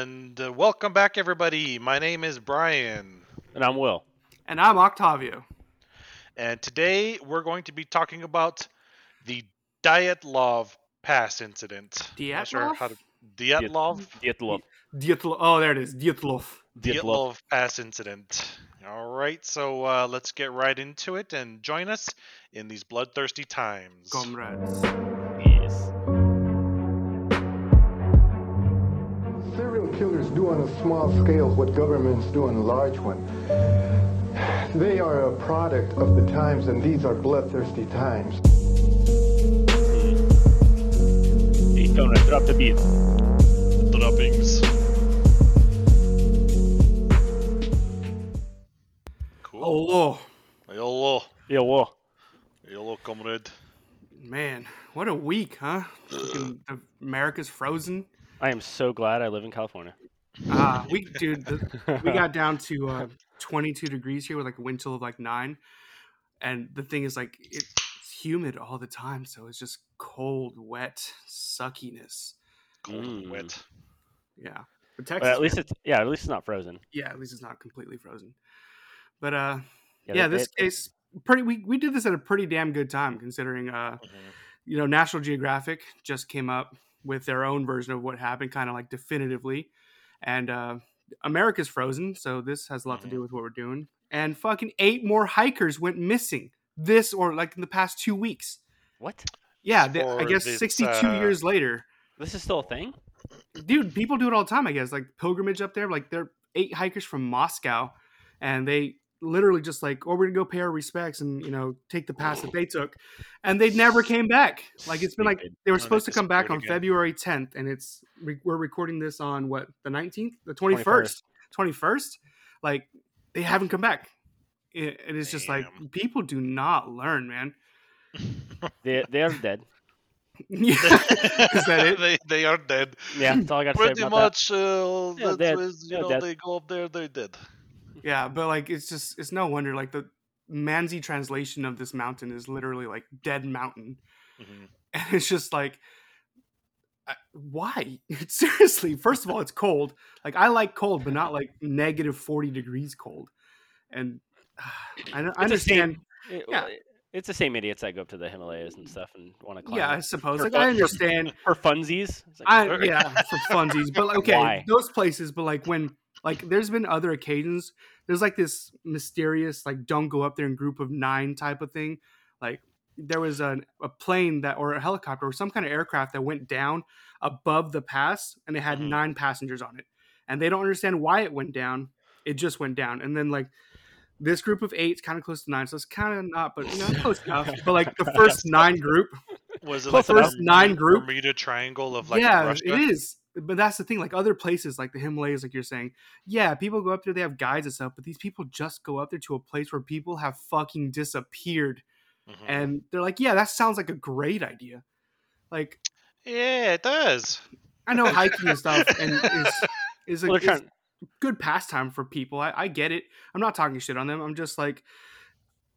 And uh, welcome back, everybody. My name is Brian. And I'm Will. And I'm Octavio. And today we're going to be talking about the Dyatlov Pass incident. Not sure Dyatlov? how to Dyatlov Dietlov. Dyatlov. Oh, there it is. Dyatlov. Dietlov. Dyatlov Pass incident. All right, so uh, let's get right into it and join us in these bloodthirsty times. Comrades. Do on a small scale what governments do on a large one. They are a product of the times, and these are bloodthirsty times. Hey, Tony, drop the beat. Droppings. Cool. Hello. Hello. Yo, whoa. Hello, comrade. man. What a week, huh? Uh. America's frozen. I am so glad I live in California. Ah, we, dude, the, we got down to uh, 22 degrees here with like a wind chill of like nine. And the thing is, like, it's humid all the time. So it's just cold, wet suckiness. Cold and Mm. wet. Yeah. But But Texas, at least man, it's yeah, at least it's not frozen. yeah, at least it's not completely frozen. But uh, Yeah, yeah, this they- case, pretty. We, we did this at a pretty damn good time considering uh, Mhm. you know, National Geographic just came up with their own version of what happened, kind of like definitively. And uh, America's frozen, so this has a lot to do with what we're doing. And fucking eight more hikers went missing this or like in the past two weeks. What? Yeah, they, I guess this, 62 uh, years later. This is still a thing? Dude, people do it all the time, I guess. Like pilgrimage up there, like they're eight hikers from Moscow, and they literally just like, oh, we're gonna go pay our respects and you know take the pass that they took, and they never came back. Like it's been like they were Oh, supposed to come back on again. February 10th, and it's we're recording this on what the 19th, the 21st, 21st. Like they haven't come back. It, it is just like people do not learn, man. They they're dead. Yeah. is that it? they, they are dead. Yeah, that's all I got to say Pretty about that. much, uh, Yeah, that was, you Yeah, know, dead. they go up there, they're dead. Yeah, but like it's just it's no wonder like the Mansi translation of this mountain is literally like dead mountain, Mhm. and it's just like uh, why seriously first of all it's cold like i like cold but not like negative 40 degrees cold and i, I It's the same- understand It- yeah. It's the same idiots that go up to the Himalayas and stuff and want to climb. yeah i suppose For like fun- i understand for funsies. Like, I, yeah, for funsies. But like, okay, Why? those places. But like when like there's been other occasions. There's like this mysterious like don't go up there in group of nine type of thing. Like there was an, a plane that or a helicopter or some kind of aircraft that went down above the pass and it had Mhm. nine passengers on it, and they don't understand why it went down. It just went down, and then like. This group of eight is kind of close to nine, so it's kind of not, but you know, close enough. But like the first nine group, Was it Close like the enough. Nine group? Bermuda Triangle of like yeah, Russia? it is. But that's the thing. Like other places, like the Himalayas, like you're saying, yeah, people go up there. They have guides and stuff. But these people just go up there to a place where people have fucking disappeared, Mhm. and they're like, yeah, that sounds like a great idea. Like Yeah, it does. I know hiking and stuff, and is is a well, is good pastime for people. I, I get it. I'm not talking shit on them. I'm just like,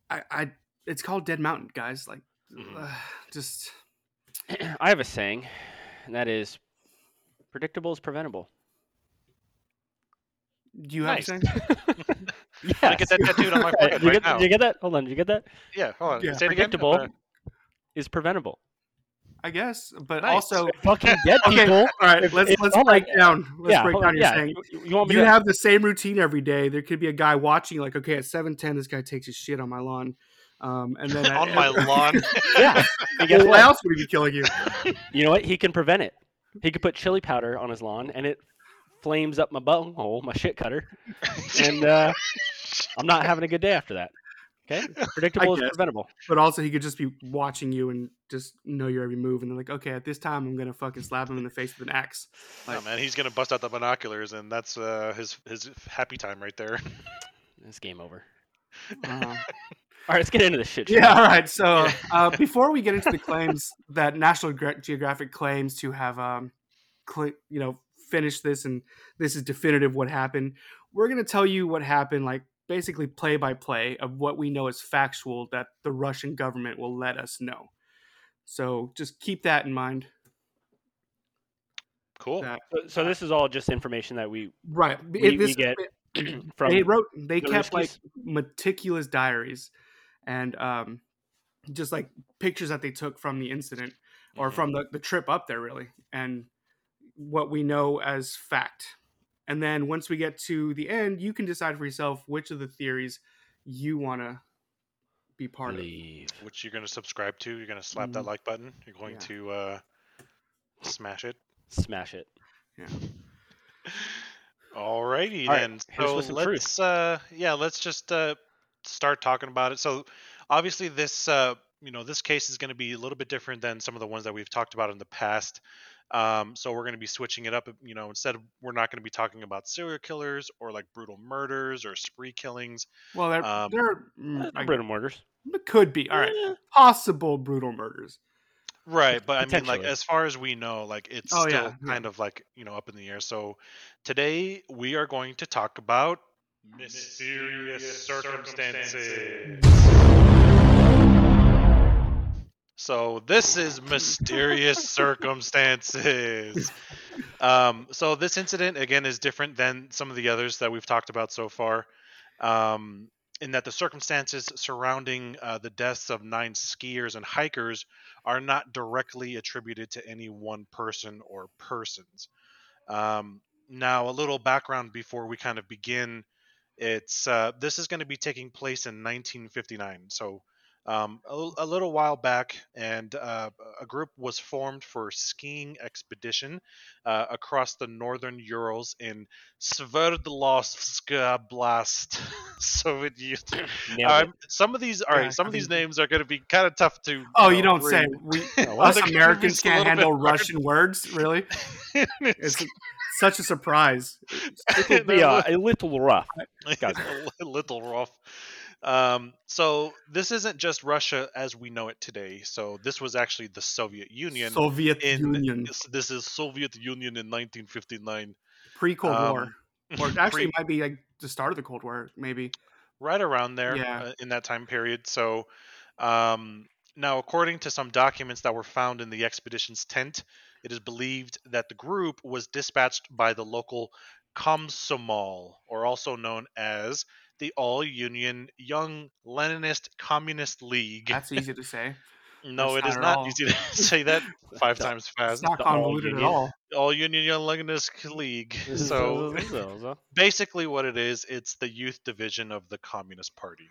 I, I it's called Dead Mountain, guys. Like, Mhm. uh, just I have a saying, and that is, predictable is preventable. do you have Nice. a saying? Yes. I get that tattooed on my forehead you, right get, now. you get that? Hold on. Did you get that? Yeah, hold on. Yeah. Say it again. Predictable Uh, is preventable. I guess, but Nice. also Fucking dead Okay, people. all right. If- let's if- let's hold on, break down. Let's yeah, break down. You're yeah. saying You, you want me you to? have the same routine every day. There could be a guy watching, like, okay, at seven ten, this guy takes his shit on my lawn, um, and then on at- my lawn. yeah. And guess Well, what? why else would he be killing you? You know what? He can prevent it. He could put chili powder on his lawn, and it flames up my bunghole, my shit cutter, and uh, I'm not having a good day after that. Okay, predictable is preventable. But also, he could just be watching you and just know your every move, and they're like, okay, at this time, I'm gonna fucking slap him in the face with an axe. oh man, he's gonna bust out the binoculars, and that's uh, his his happy time right there. It's game over. Uh, All right, let's get into this shit. shall yeah. All right. So uh, before we get into the claims that National Gra- Geographic claims to have, um, cl- you know, finished this and this is definitive what happened, we're gonna tell you what happened, like basically play by play of what we know is factual that the Russian government will let us know. So just keep that in mind. Cool. that So, so this is all just information that we right we, it- we this- get from. they wrote they the kept like meticulous diaries and um just like pictures that they took from the incident or Mhm. from the, the trip up there really and what we know as fact and then once we get to the end you can decide for yourself which of the theories you want to be part of. Which you're going to subscribe to. You're going to slap that Mhm. like button. You're going Yeah. to uh, smash it. Smash it. Yeah. Alrighty All right, then. here's So with some truth. let's uh yeah, let's just uh start talking about it. So obviously this uh you know, this case is going to be a little bit different than some of the ones that we've talked about in the past. Um, so we're going to be switching it up. You know, instead of we're not going to be talking about serial killers or like brutal murders or spree killings. well there, Um, there mm, Uh, Brutal murders. it could be all right Eh, possible brutal murders Right, but I mean, like as far as we know, like it's Oh, still yeah, yeah. kind of like you know up in the air. So today we are going to talk about mysterious circumstances. So this is mysterious circumstances. Um, so this incident again is different than some of the others that we've talked about so far, um, in that the circumstances surrounding uh, the deaths of nine skiers and hikers are not directly attributed to any one person or persons. Um, now, a little background before we kind of begin. It's uh, this is going to be taking place in 1959. So um, a, l- a little while back, and uh, a group was formed for skiing expedition uh, across the northern Urals in Sverdlovsk Oblast, Soviet Union. Um, some of these, all right, Yeah, some I of these names are going to be kind of tough to. oh know, you don't say we Oh, us they're gonna be americans can't little bit handle hard. russian words really It's- it's such a surprise It would be they're uh, a little rough. a little rough. Um, so this isn't just Russia as we know it today. So this was actually the Soviet Union. soviet in union this, this is Soviet Union in 1959. pre-cold um, war or actually pre- might be like the start of the cold war maybe right around there Yeah. uh, in that time period. So, um, now according to some documents that were found in the expedition's tent, it is believed that the group was dispatched by the local Komsomol, or also known as the All Union Young Leninist Communist League. that's easy to say no, that's it is not at not all. easy to say that five The- times it's fast. not the all convoluted at all All Union Young Leninist League. So so, basically, what it is, it's the youth division of the Communist Party.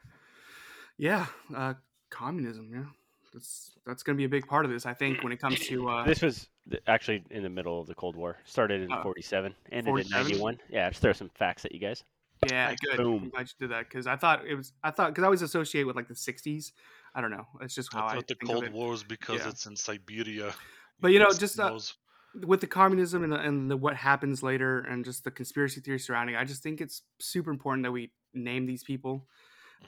yeah uh communism yeah that's that's gonna be a big part of this i think when it comes to uh this was th- actually in the middle of the Cold War. Started in Uh, 47, ended 47? in 91. Yeah, I just throw some facts at you guys. yeah Nice. good Boom. i'm glad you did that because i thought it was i thought because i always associate with like the 60s i don't know it's just how I i the think Cold it. War was because Yeah. it's in Siberia. But, you know, just, uh, with the communism and, the, and the, what happens later and just the conspiracy theory surrounding i just think it's super important that we name these people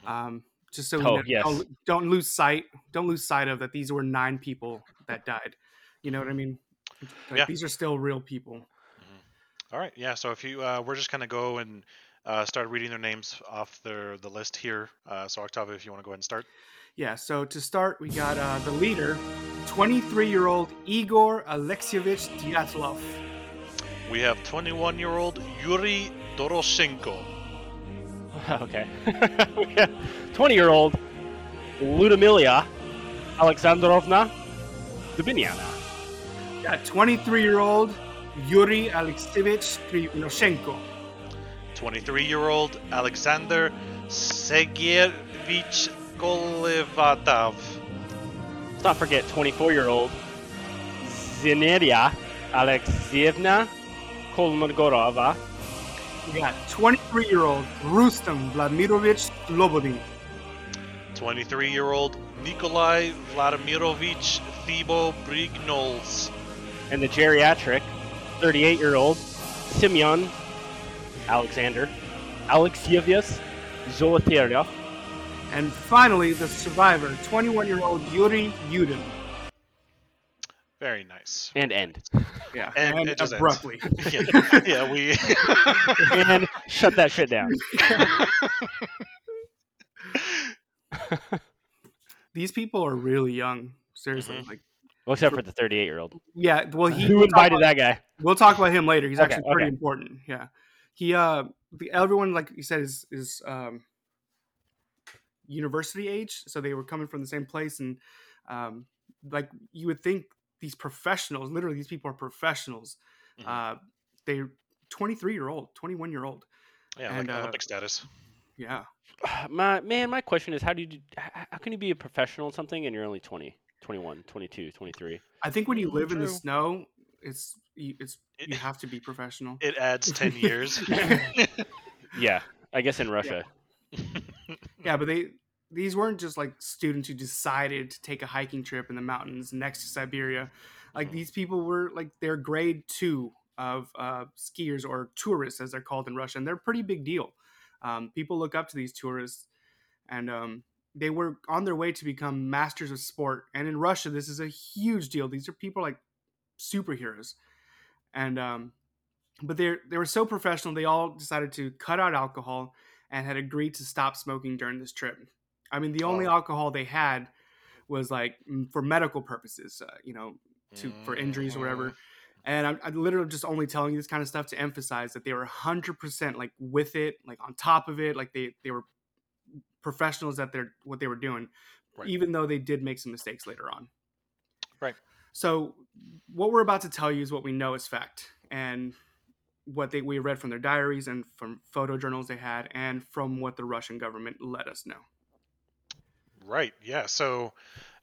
Mhm. um, just so we Oh, know- yes. don't, don't lose sight don't lose sight of that these were nine people that died you know what i mean like, Yeah. these are still real people All right, yeah. So if you, uh, we're just gonna go and uh, start reading their names off the the list here. Uh, so Octavia, if you want to go ahead and start. yeah so to start we got uh, the leader 23 year old igor alexievich dyatlov We have 21 year old Yuri Doroshenko. okay. 20 year old Ludmila Alexandrovna Dubinyana. Got 23 year old yuri alexievich Prinoshenko. 23 year old Alexander Sergeyevich Kolevatov. Let's not forget 24 year old Zinedia Alexievna Kolmogorova. We got 23 year old Rustam Vladimirovich Slobodin. 23 year old Nikolai Vladimirovich Thibo Brignols. And the geriatric 38 year old Simeon Alexander Alexievius Zolotaryov. And finally, the survivor, 21 year old Yuri Yudin. Very nice. And end. Yeah, And it just ends. abruptly. yeah, yeah, we. and shut that shit down. These people are really young. Seriously, Mhm. like Well, except for the 38 year old. Yeah, well, he Who invited about- that guy? We'll talk about him later. He's Okay, actually pretty okay. important. Yeah, he uh, the everyone like you said is is um, university age, so they were coming from the same place, and um, like you would think these professionals, literally these people are professionals. Mhm. Uh, they're 23 year old, 21 year old. yeah, and, like uh, Olympic status. Yeah, My man, my question is, how do you how can you be a professional in something and you're only 20, 21, 22, 23? I think when you live in the snow, it's you- it's It- you have to be professional. It adds ten years. Yeah, I guess in Russia. Yeah, but they these weren't just like students who decided to take a hiking trip in the mountains next to Siberia. Like Mhm. these people were like they're grade two of uh, skiers or tourists as they're called in Russia, and they're a pretty big deal. Um, people look up to these tourists, and um, they were on their way to become masters of sport. And in Russia, this is a huge deal. These are people like superheroes, and um, but they they were so professional. They all decided to cut out alcohol and had agreed to stop smoking during this trip. I mean, the only Oh. alcohol they had was like mm, for medical purposes, uh, you know, to for injuries or whatever. Mhm. And I'm, I'm literally just only telling you this kind of stuff to emphasize that they were 100% like with it, like on top of it, like they they were professionals at their what they were doing, Right. even though they did make some mistakes later on. Right. So what we're about to tell you is what we know is fact, and what they we read from their diaries and from photo journals they had, and from what the Russian government let us know. Right. Yeah. So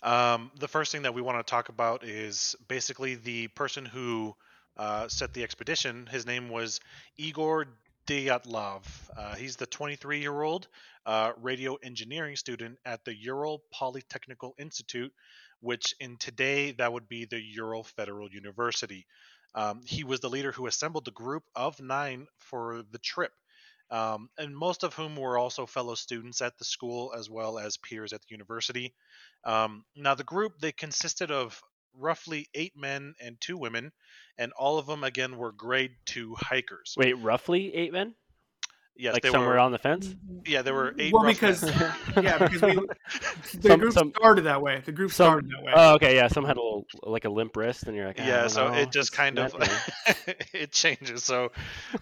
um, the first thing that we want to talk about is basically the person who uh, set the expedition. His name was Igor Dyatlov. Uh, he's the 23 year old uh, radio engineering student at the Ural Polytechnical Institute, which in today that would be the Ural Federal University. Um, he was the leader who assembled the group of nine for the trip um, and most of whom were also fellow students at the school as well as peers at the university. Um, now, the group they consisted of roughly eight men and two women, and all of them again were grade two hikers. Wait, roughly eight men? yes, like they somewhere were. on the fence? Yeah, there were eight. Well, because men. yeah, because we, the Some- group some- started that way. The group some- started that way. Oh, okay, yeah. Some had a little, like a limp wrist, and you're like, "Ah, I yeah don't so know, it just it's kind of it changes so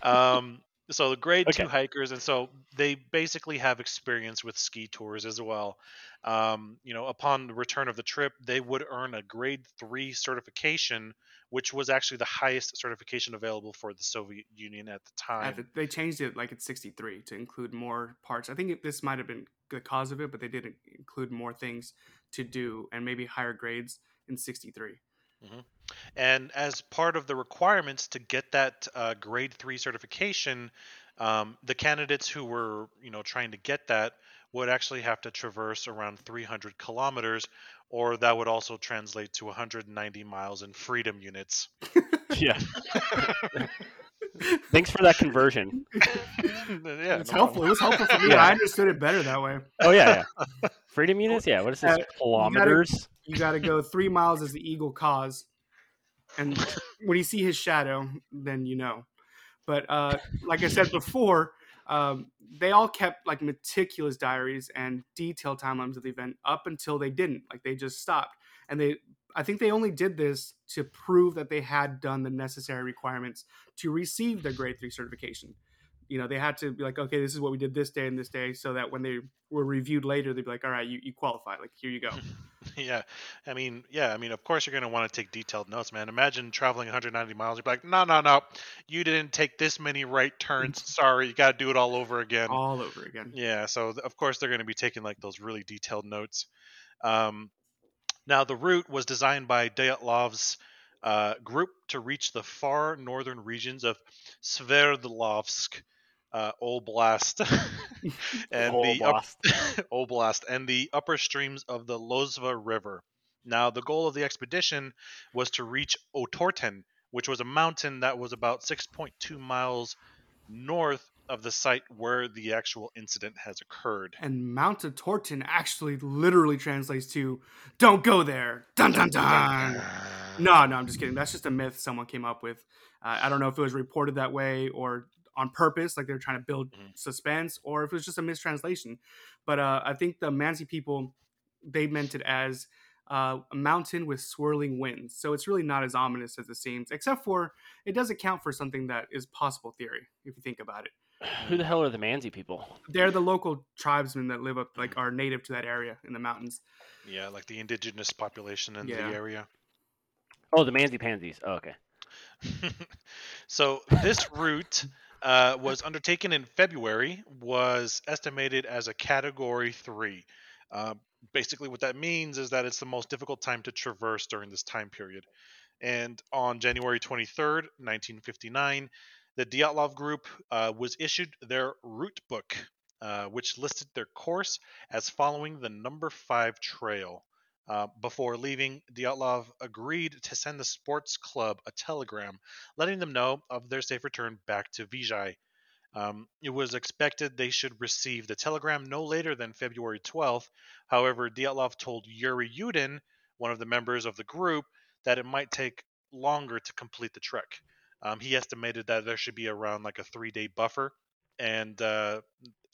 um so the grade two hikers and so they basically have experience with ski tours as well um you know upon the return of the trip they would earn a grade three certification which was actually the highest certification available for the soviet union at the time At the- they changed it like at 63 to include more parts. I think this might have been the cause of it, but they did include more things to do and maybe higher grades in 63. And as part of the requirements to get that uh, grade three certification, um, the candidates who were, you know, trying to get that would actually have to traverse around 300 kilometers, or that would also translate to 190 miles in freedom units. yeah. Thanks for that conversion. yeah, it's no helpful. problem. It was helpful for me. Yeah. I understood it better that way. Oh yeah, yeah. Freedom units? Yeah. What is this? Uh, you gotta- Kilometers? You got to go three miles as the eagle cause, and when you see his shadow, then you know. But uh, like I said before, um, they all kept like meticulous diaries and detailed timelines of the event up until they didn't. Like they just stopped, and they. I think they only did this to prove that they had done the necessary requirements to receive their grade three certification. You know, they had to be like, okay, this is what we did this day and this day, so that when they were reviewed later, they'd be like, all right, you, you qualify. Like, here you go. yeah, I mean, yeah, I mean, of course you're going to want to take detailed notes, man. Imagine traveling 190 miles. You're like, no, no, no, you didn't take this many right turns. Sorry, you got to do it all over again. all over again. Yeah, so of course they're going to be taking like those really detailed notes. Um, now the route was designed by Dyatlov's uh, group to reach the far northern regions of Sverdlovsk uh, Oblast and the up- Oblast. Oblast and the upper streams of the Lozva River. Now the goal of the expedition was to reach Otorten, which was a mountain that was about 6.2 miles north of the site where the actual incident has occurred. And Mount Otorten actually literally translates to "Don't go there." Dun dun dun. No, no, I'm just kidding. That's just a myth someone came up with. Uh, I don't know if it was reported that way or on purpose, like they're trying to build Mhm. suspense, or if it was just a mistranslation. But uh, I think the Mansi people they meant it as uh, a mountain with swirling winds. So it's really not as ominous as it seems, except for it does account for something that is possible theory if you think about it. Who the hell are the Mansi people? They're the local tribesmen that live up, like, are native to that area in the mountains. Yeah, like the indigenous population in Yeah. the area. Oh, the Manzi Pansies. Oh, okay. so this route uh, was undertaken in February, was estimated as a Category Three. Uh, basically, what that means is that it's the most difficult time to traverse during this time period. And on January 23rd, 1959, the Dyatlov Group uh, was issued their route book, uh, which listed their course as following the number five trail. Uh, before leaving, Dyatlov agreed to send the sports club a telegram letting them know of their safe return back to Vizhai. Um, it was expected they should receive the telegram no later than February 12th. However, Dyatlov told Yuri Yudin, one of the members of the group, that it might take longer to complete the trek. Um, he estimated that there should be around like a three day buffer. And uh,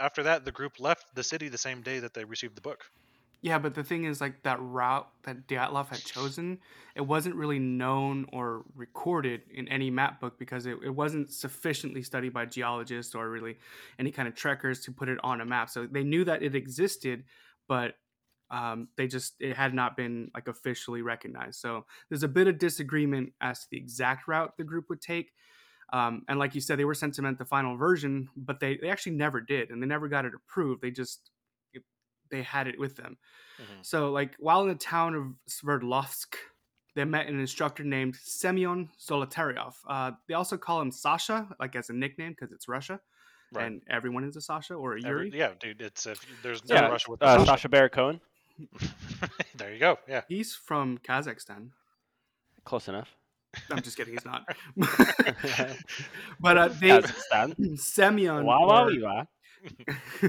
after that, the group left the city the same day that they received the book. Yeah, but the thing is, like that route that Dyatlov had chosen, it wasn't really known or recorded in any map book because it, it wasn't sufficiently studied by geologists or really any kind of trekkers to put it on a map. So they knew that it existed, but um, they just it had not been like officially recognized. So there's a bit of disagreement as to the exact route the group would take. Um, and like you said, they were sent to mint the final version, but they, they actually never did, and they never got it approved. They just they had it with them. Mhm. So, like, while in the town of Sverdlovsk, they met an instructor named Semyon Zolotaryov. Uh, they also call him Sasha, like as a nickname, because it's Russia, Right. and everyone is a Sasha or a Every- Yuri. yeah, dude, it's if there's no Yeah, Russia with Uh, Russia. Sacha Baron Cohen. there you go. Yeah. He's from Kazakhstan. Close enough. I'm just kidding, he's not. but uh, they Kazakhstan. Semyon. Wow, wow, you are.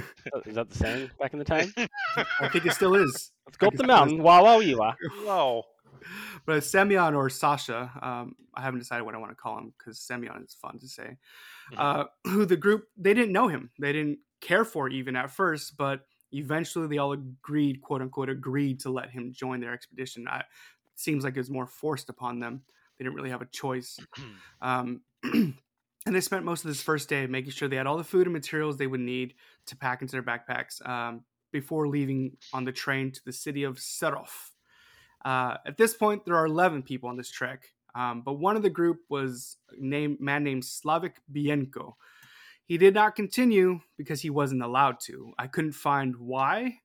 Is that the saying back in the time? I think it still is. Let's go up the mountain. Wow, wow, you are. Whoa. But Semyon or Sasha, um, I haven't decided what I want to call him because Semyon is fun to say. Mhm. Uh, who the group they didn't know him, they didn't care for even at first, but eventually they all agreed, quote unquote, agreed to let him join their expedition. I, it seems like it was more forced upon them. They didn't really have a choice. Um, and they spent most of this first day making sure they had all the food and materials they would need to pack into their backpacks um, before leaving on the train to the city of Serov. Uh, at this point, there are 11 people on this trek, um, but one of the group was a man named Slavik Bienko. He did not continue because he wasn't allowed to. I couldn't find why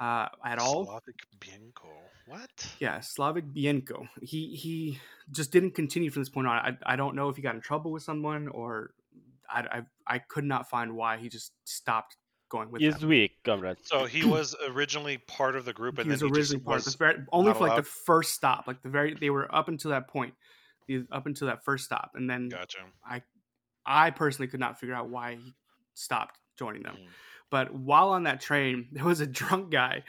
uh, at all. Slavic Bienko. What? Yeah, Slavik Bienko. He he just didn't continue from this point on. I, I don't know if he got in trouble with someone or I, I I could not find why he just stopped going with He's weak, comrade. So he was originally part of the group, and He was then he originally just part of the very, only for like allowed? the first stop, like the very they were up until that point, the- up until that first stop, and then Gotcha. I personally could not figure out why he stopped joining them. Mm. But while on that train, there was a drunk guy.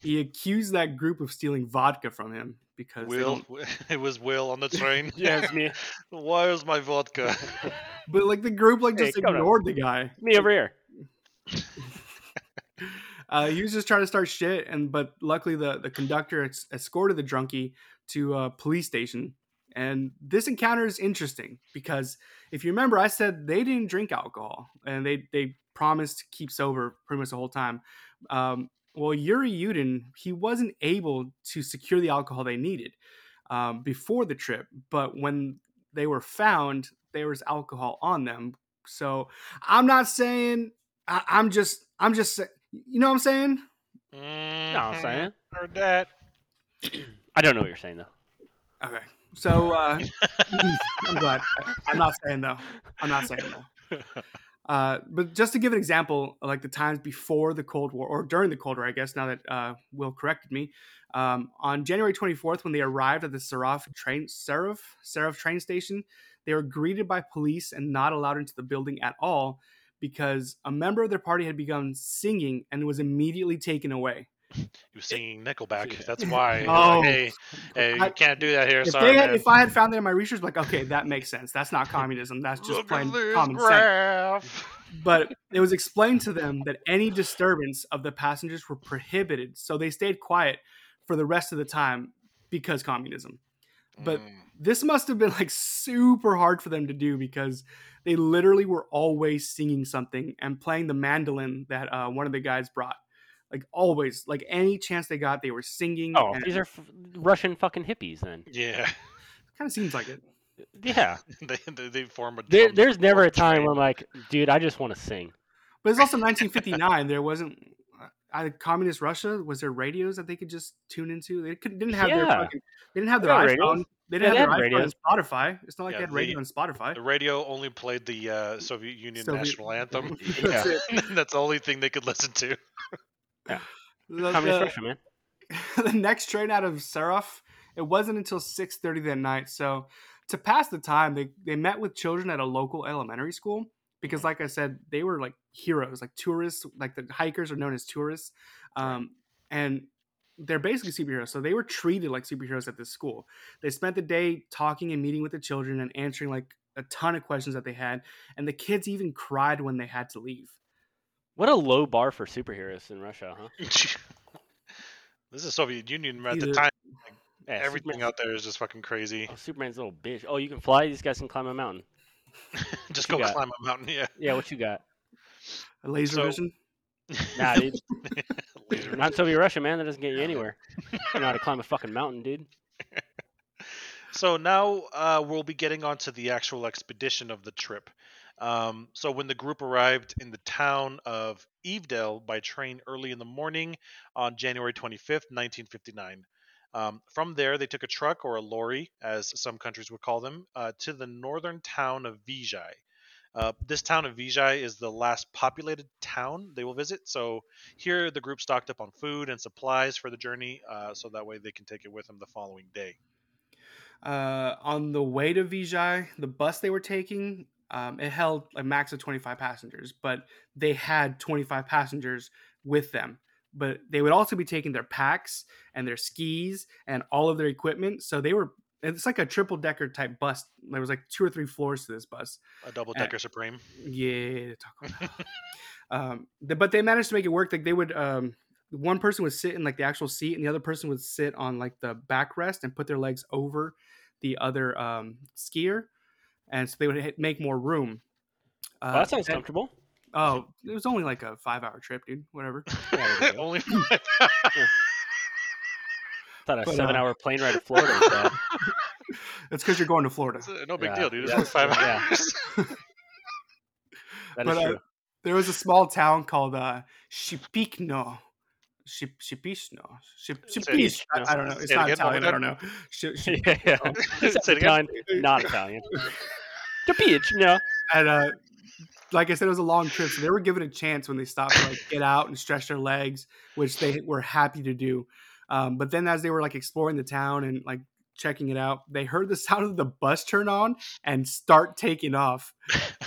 He accused that group of stealing vodka from him because Will, it was Will on the train. Yeah, it's me. Where's my vodka? but like the group like just come on. ignored the guy. Me over here. Uh, he was just trying to start shit, and but luckily the the conductor ex- escorted the drunkie to a police station. And this encounter is interesting because if you remember, I said they didn't drink alcohol, and they they promised to keep sober pretty much the whole time. Um, well, Yuri Yudin he wasn't able to secure the alcohol they needed um, before the trip, but when they were found, there was alcohol on them. So I'm not saying I, I'm just I'm just sa- you know what I'm saying. No, I'm saying. Heard that. I don't know what you're saying though. Okay, so uh, I'm glad. I'm not saying though. I'm not saying though. Uh, but just to give an example, like the times before the Cold War or during the Cold War, I guess now that uh, Will corrected me, um, on January 24th, when they arrived at the Serov train Serov Serov train station, they were greeted by police and not allowed into the building at all because a member of their party had begun singing and was immediately taken away. He was singing Nickelback. That's why. Oh. Like, hey, hey, you I- can't do that here. If, Sorry, had, if I had found that in my research, like okay, that makes sense. That's not communism. That's just Look plain at this common sense. but it was explained to them that any disturbance of the passengers were prohibited so they stayed quiet for the rest of the time because communism. But Mm. this must have been like super hard for them to do because they literally were always singing something and playing the mandolin that uh, one of the guys brought. Like always, like any chance they got, they were singing. Oh, and these are f- Russian fucking hippies then. yeah, kind of seems like it. Yeah. they, they they form a. There, there's never a time train. where I'm like, dude, I just want to sing. But it's also 1959. There wasn't uh, communist Russia. Was there radios that they could just tune into? They could, didn't have their Yeah. fucking, they didn't have their got iPhone. They didn't they have had their iPhone radios. Spotify. It's not like Yeah, they had the- radio and Spotify. The radio only played the uh, Soviet Union Soviet- national anthem. That's Yeah. it. That's the only thing they could listen to. The- Communist the- man. the next train out of Serov, it wasn't until 6:30 that night. So to pass the time, they they met with children at a local elementary school because, like I said, they were like heroes, like tourists. Like the hikers are known as tourists, um, and they're basically superheroes. So they were treated like superheroes at this school. They spent the day talking and meeting with the children and answering like a ton of questions that they had, and the kids even cried when they had to leave. What a low bar for superheroes in Russia, huh? this is Soviet Union at the Either- time. Yeah, Everything Superman- out there is just fucking crazy. Oh, Superman's a little bitch. Oh, you can fly. These guys can climb a mountain. just you go got? climb a mountain. Yeah. Yeah, what you got? A laser So- vision. Nah, dude. Laser Not in Soviet Russia, man. That doesn't get you anywhere. You know how to climb a fucking mountain, dude. So now uh, we'll be getting onto the actual expedition of the trip. Um, so when the group arrived in the town of Ivdel by train early in the morning on January 25th, 1959. Um, from there, they took a truck or a lorry, as some countries would call them, uh, to the northern town of Vizhai. Uh, this town of Vizhai is the last populated town they will visit. So here, the group stocked up on food and supplies for the journey, uh, so that way they can take it with them the following day. uh, on the way to Vizhai, the bus they were taking, um, it held a max of 25 passengers, but they had 25 passengers with them. But they would also be taking their packs and their skis and all of their equipment. So they were, it's like a triple decker type bus. There was like two or three floors to this bus. A double decker Supreme. Yeah, um, but they managed to make it work. Like they would, um, one person would sit in like the actual seat, and the other person would sit on like the backrest and put their legs over the other um, skier, and so they would hit, make more room. Uh, Oh, that sounds and- comfortable. Oh, it was only like a five-hour trip, dude. Whatever. Yeah, there you go. Only thought a But, uh, seven-hour plane ride to Florida was bad. That's because you're going to Florida. It's, uh, no big Yeah, deal, dude. It's yeah, only five yeah. hours. That is But, uh, true. There was a small town called uh, Shipikno. Ship, Shipishno. Ship, Shipish. I, I don't know. It's Say not again, Italian. I don't know. Shi- Shi- yeah, yeah. Say. Italian, not Italian. The beach, no. and uh, like I said, it was a long trip, so they were given a chance when they stopped to like get out and stretch their legs, which they were happy to do. Um, but then, as they were like exploring the town and like checking it out, they heard the sound of the bus turn on and start taking off.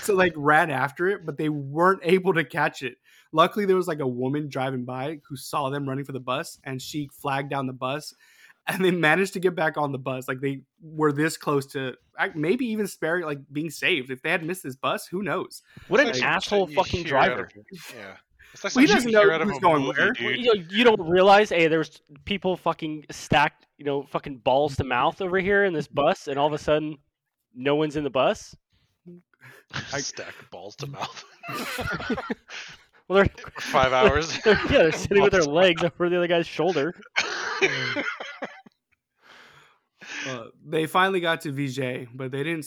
So like ran after it, but they weren't able to catch it. Luckily, there was like a woman driving by who saw them running for the bus, and she flagged down the bus. And they managed to get back on the bus. Like they were this close to maybe even sparing, like being saved. If they had missed this bus, who knows? What an Like, asshole fucking driver. of- Yeah. It's like Well, he you doesn't know hear out of who's going movie, where. dude. You, you don't realize, hey, there's people fucking stacked, you know, fucking balls to mouth over here in this bus, and all of a sudden, no one's in the bus. I stack balls to mouth. Well, they're, For five hours. they're yeah, they're sitting with their legs over the other guy's shoulder. Uh, they finally got to Vizhai, but they didn't.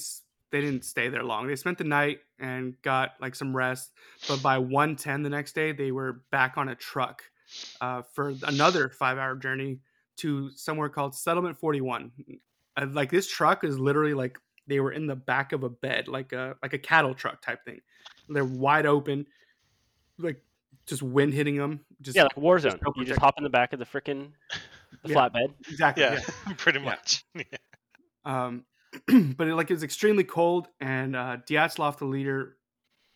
They didn't stay there long. They spent the night and got like some rest. But by one ten the next day, they were back on a truck uh, for another five hour journey to somewhere called Settlement Forty One. Uh, like this truck is literally like they were in the back of a bed, like a like a cattle truck type thing. They're wide open, like just wind hitting them. Just Yeah, like Warzone. no You just hop in the back of the freaking the Yeah. flatbed. exactly. yeah, yeah. pretty much. Yeah. um, but it, like it was extremely cold, and uh, Dyatlov, the leader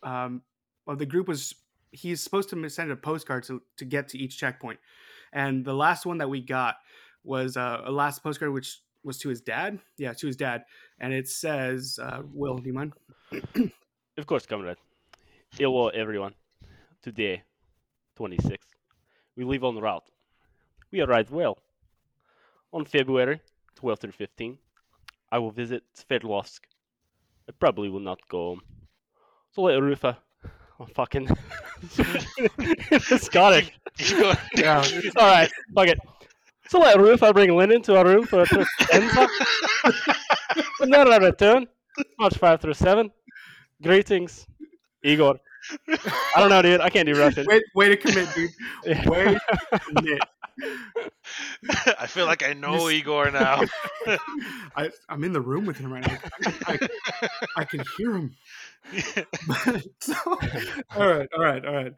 um, of the group, was he's supposed to send a postcard to, to get to each checkpoint, and the last one that we got was uh, a last postcard which was to his dad. Yeah, to his dad, and it says, uh, "Will, do you mind?" Of course, comrade. will everyone. Today, 26th, we leave en route. We arrived well. on February 12th through 15th, I will visit Sverdlovsk. I probably will not go. So let Rufa. Oh, fucking. Scottish. Yeah. All right, fuck it. So let Rufa bring Lennon to our room for a trip and then I return, March 5 through 7. Greetings, Igor. I don't know, dude. I can't do Russian. Way, way to commit, dude. Yeah. Way to commit. I feel like I know Igor now. I, I'm in the room with him right now. I, I can hear him. so, all right, all right, all right.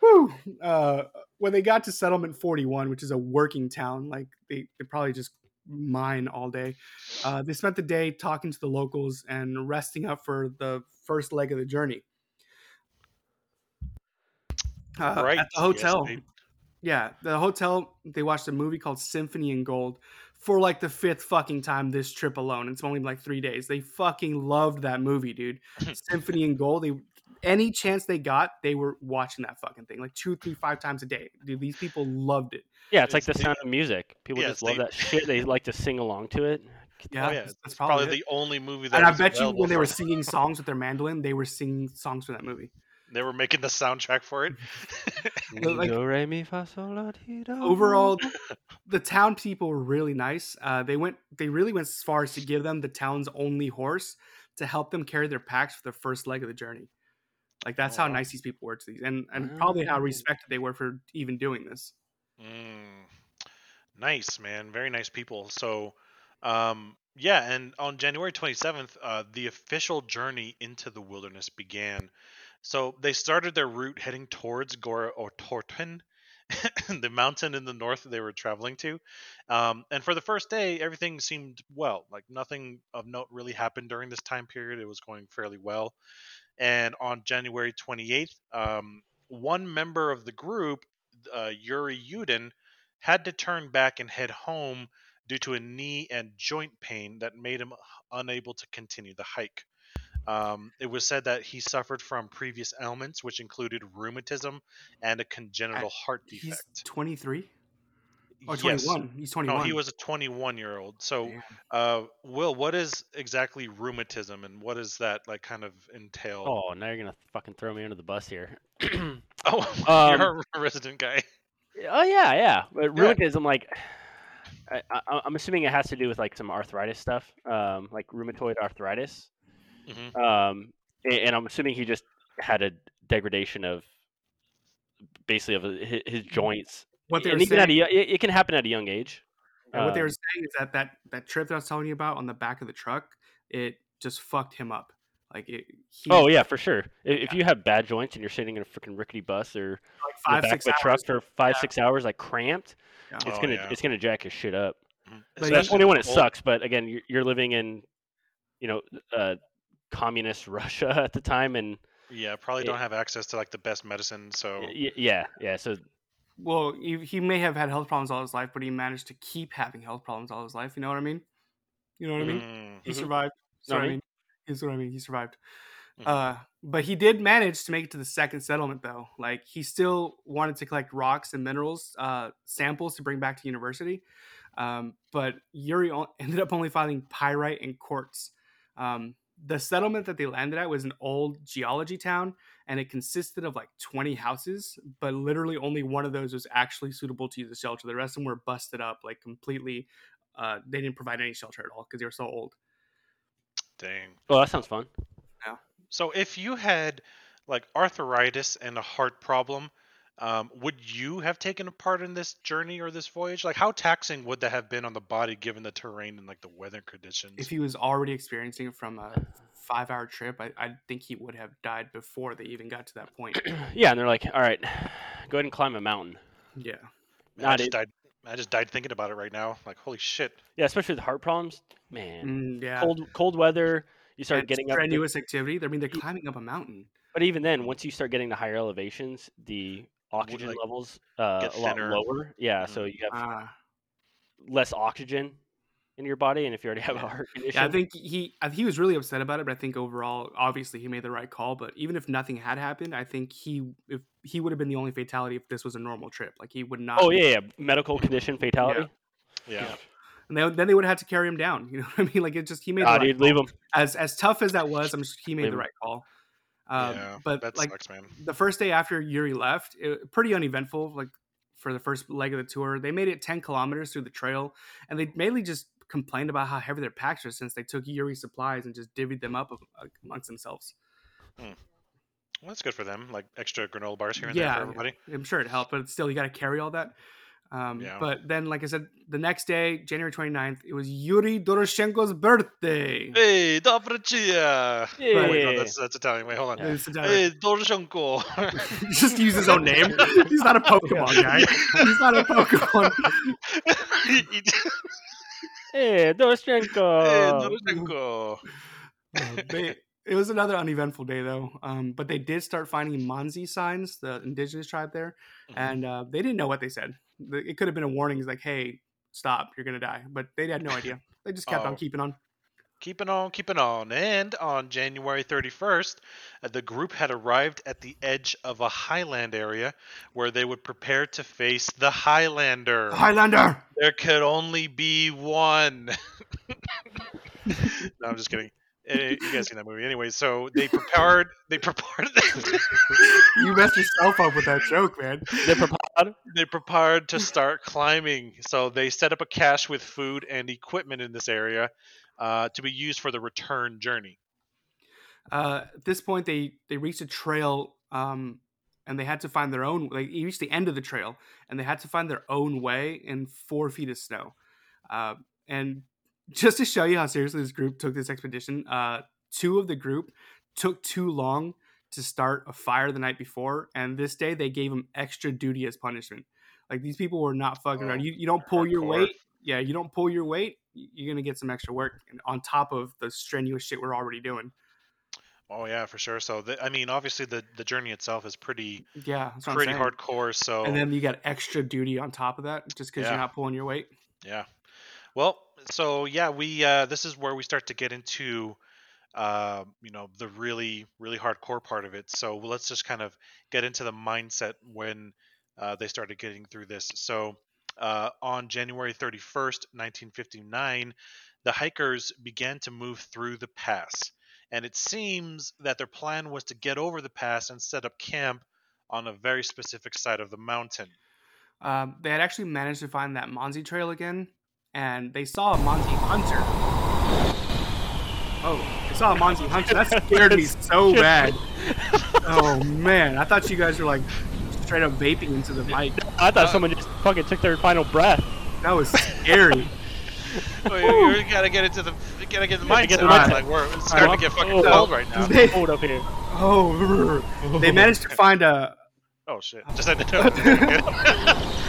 Whew. Uh, when they got to settlement 41, which is a working town, like they, they probably just mine all day. Uh, they spent the day talking to the locals and resting up for the first leg of the journey. Uh, right. at the hotel, they- yeah, the hotel. They watched a movie called Symphony in Gold for like the fifth fucking time this trip alone. It's only like three days. They fucking loved that movie, dude. Symphony in Gold. They any chance they got, they were watching that fucking thing like two, three, five times a day. Dude, these people loved it. Yeah, it's like the sound of music. People Yes, just love they- that shit. They like to sing along to it. Yeah, oh yeah, that's, it's probably, probably the only movie that. And I bet you when they were singing songs with their mandolin, they were singing songs for that movie. They were making the soundtrack for it. Like, Do, re, mi, fa, sol, la, ti, do. overall the town people were really nice uh, they went they really went as far as to give them the town's only horse to help them carry their packs for the first leg of the journey like that's Oh, how wow. nice these people were to these and and probably how respected they were for even doing this Mm. Nice, man. Very nice people. So, um, yeah, and on January 27th, uh, the official journey into the wilderness began. So they started their route heading towards Gora Otorten, the mountain in the north they were traveling to. Um, and for the first day, everything seemed well. Like nothing of note really happened during this time period. It was going fairly well. And on January 28th, um, one member of the group, uh, Yuri Yudin, had to turn back and head home due to a knee and joint pain that made him unable to continue the hike. Um, it was said that he suffered from previous ailments, which included rheumatism and a congenital heart he's defect. 23 or Yes. he's 21 No, he was a 21 year old. So, Damn. uh, Will, what is exactly rheumatism, and what does that like kind of entail? Oh, now you're gonna fucking throw me under the bus here. Oh, Um, you're a resident guy. Oh yeah, yeah. But Yeah. rheumatism, like, I, I, I'm assuming it has to do with like some arthritis stuff, um, like rheumatoid arthritis. Mhm. Um, a- and I'm assuming he just had a degradation of basically of his, his joints. what they and were at saying a, it, it can happen at a young age. and what they Um, were saying is that that that trip that i was telling you about on the back of the truck it just fucked him up like it he, Oh yeah, for sure. I- If you have bad joints and you're sitting in a freaking rickety bus or like five the back six of a truck for five Yeah. six hours, like cramped, Yeah. it's Oh, gonna yeah. it's gonna jack his shit up. Mhm. But That's Especially only when it sucks. But again, you're, you're living in, you know, uh, communist Russia at the time, and Yeah, probably it- don't have access to like the best medicine. So yeah, yeah. So well he, he may have had health problems all his life but he managed to keep having health problems all his life you know what i mean you know what i mean Mm, he Mhm. survived Know what Sorry, I I mean? mean here's what i mean he survived Mhm. uh but he did manage to make it to the second settlement though like he still wanted to collect rocks and minerals uh samples to bring back to university um but yuri ended up only finding pyrite and quartz um the settlement that they landed at was an old geology town and it consisted of like 20 houses but literally only one of those was actually suitable to use as shelter the rest of them were busted up like completely uh they didn't provide any shelter at all because they were so old dang. well, that sounds fun. Yeah. So if you had like arthritis and a heart problem, um, would you have taken a part in this journey or this voyage? Like, how taxing would that have been on the body given the terrain and like the weather conditions? if he was already experiencing it from a five hour trip I, I think he would have died before they even got to that point yeah, and they're like, all right, go ahead and climb a mountain. yeah Man, I just it- died. I just died thinking about it right now. Like, holy shit. Yeah, especially with heart problems, man. Mm, yeah Cold cold weather, you start And getting up. the- strenuous activity i mean they're climbing up a mountain but even then, once you start getting to higher elevations, the oxygen like, levels uh, a lot lower. Yeah, Mhm. so you have Ah. less oxygen in your body, and if you already have a heart condition, yeah i think he I, he was really upset about it but i think overall obviously he made the right call but even if nothing had happened i think he if he would have been the only fatality if this was a normal trip like he would not Oh yeah, yeah, medical condition fatality. Yeah. and they, then they would have had to carry him down. You know what I mean? Like it just he made Ah, the right dude, leave him. as as tough as that was. I'm sure he made Leave the him. right call. Um, yeah, but that like sucks, man. the first day after Yuri left, it, pretty uneventful. Like for the first leg of the tour, they made it 10 kilometers through the trail, and they mainly just complained about how heavy their packs are since they took Yuri's supplies and just divvied them up uh, amongst themselves. Well, that's good for them. Like extra granola bars here and Yeah, there for everybody. I'm sure it helped, but still, you got to carry all that. Um, Yeah. But then, like I said, the next day, January 29th, it was Yuri Doroshenko's birthday. Hey, Dobrachia! Yeah. Wait, no, that's that's Italian. Wait, hold on. It's a- Hey, Doroshenko. just use his own name. He's not a Pokemon guy. He's not a Pokemon. Hey, Doroshenko! Hey, Doroshenko. Doroshenko. Uh, they, it was another uneventful day though. Um, but they did start finding Mansi signs, the indigenous tribe there, Mhm. and uh, they didn't know what they said. It could have been a warning, it's like, "Hey, stop, you're gonna die," but they had no idea. They just kept Oh. on keeping on. Keeping on, keeping on. And on January 31st, uh, the group had arrived at the edge of a highland area where they would prepare to face the Highlander. Highlander. There could only be one. no, I'm just kidding. Eh, You guys seen that movie anyway? So they prepared. They prepared. You messed yourself up with that joke, man. They're prepared. they prepared to start climbing. So they set up a cache with food and equipment in this area uh, to be used for the return journey. Uh, at this point, they they reached a trail, um, and they had to find their own. They reached the end of the trail, and they had to find their own way in four feet of snow. Uh, and just to show you how seriously this group took this expedition, uh, two of the group took too long to start a fire the night before, and this day they gave them extra duty as punishment. Like these people were not fucking around. Oh, You, you don't pull your weight. Yeah, you don't pull your weight. You're gonna get some extra work on top of the strenuous shit we're already doing. Oh yeah, for sure. So the, I mean, obviously the the journey itself is pretty Yeah, pretty hardcore. So And then you got extra duty on top of that just because Yeah. you're not pulling your weight. Yeah. Well, so yeah, we uh, this is where we start to get into uh, you know the really really hardcore part of it. So let's just kind of get into the mindset when uh, they started getting through this. So uh, on January 31st, 1959, the hikers began to move through the pass, and it seems that their plan was to get over the pass and set up camp on a very specific side of the mountain. Um, they had actually managed to find that Mansi trail again, and they saw a Mansi hunter. Oh, they saw a Mansi hunter. That scared me so bad. Oh man, I thought you guys were like straight up vaping into the mic. I thought someone just fucking took their final breath. That was scary. Oh, you, you gotta get into the you gotta get the gotta get mindset. the right? Like we're it's starting to get fucking cold right now. They- Hold up here. Oh, they managed to find a. Oh shit! Just had to know.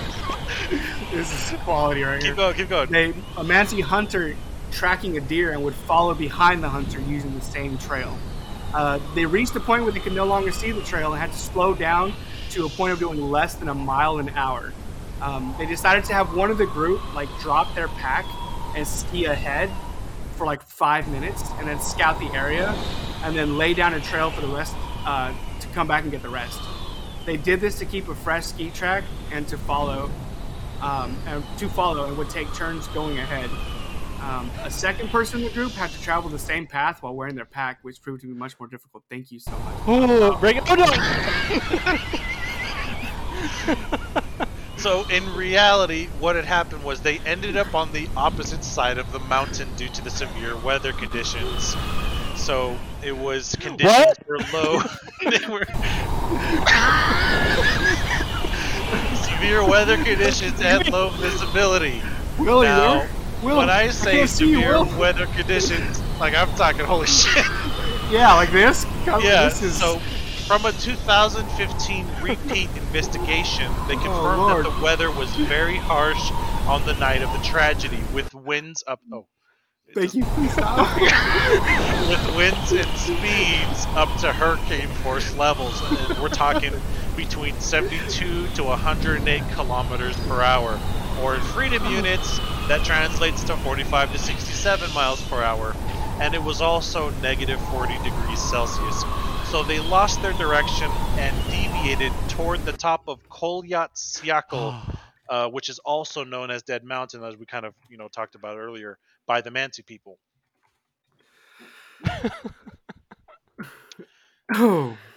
This is quality right here. keep going, keep going. they a Mansi hunter tracking a deer and would follow behind the hunter using the same trail. Uh, they reached a point where they could no longer see the trail and had to slow down to a point of doing less than a mile an hour. Um, they decided to have one of the group like drop their pack and ski ahead for like five minutes and then scout the area and then lay down a trail for the rest uh, to come back and get the rest. They did this to keep a fresh ski track and to follow um, and to follow and would take turns going ahead. Um, a second person in the group had to travel the same path while wearing their pack, which proved to be much more difficult. Thank you so much. Oh, bring it. Oh no! So in reality, what had happened was they ended up on the opposite side of the mountain due to the severe weather conditions. So it was conditions What? were low. they were severe weather conditions and low visibility. Will, you Now, there? Will, when I say can't see you, severe weather conditions, like I'm talking holy shit. Yeah, like this. God, Yeah, this is, so from a 2015 repeat investigation, they oh, confirmed Oh, that the weather was very harsh on the night of the tragedy, with winds up. Oh, Thank you. Please stop. with winds and speeds up to hurricane force levels. And we're talking between 72 to 108 kilometers per hour, or in freedom units, that translates to 45 to 67 miles per hour. And it was also negative 40 degrees Celsius. So they lost their direction and deviated toward the top of Kholat Syakhl, uh, which is also known as Dead Mountain, as we kind of you know talked about earlier, by the Mansi people. Oh,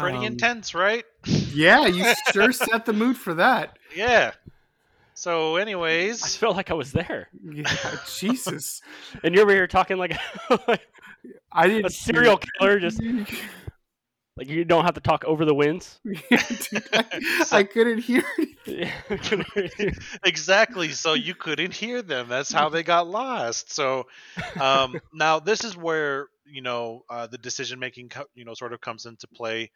Pretty um, intense, right? Yeah, you sure set the mood for that. Yeah. So, anyways, I anyways, felt like I was there, Yeah, Jesus. and you're over here talking like I didn't a serial killer, just like you don't have to talk over the winds. Dude, I, I couldn't hear. Yeah. exactly. So you couldn't hear them. That's how they got lost. So um, now this is where you know uh, the decision making, you know, sort of comes into play.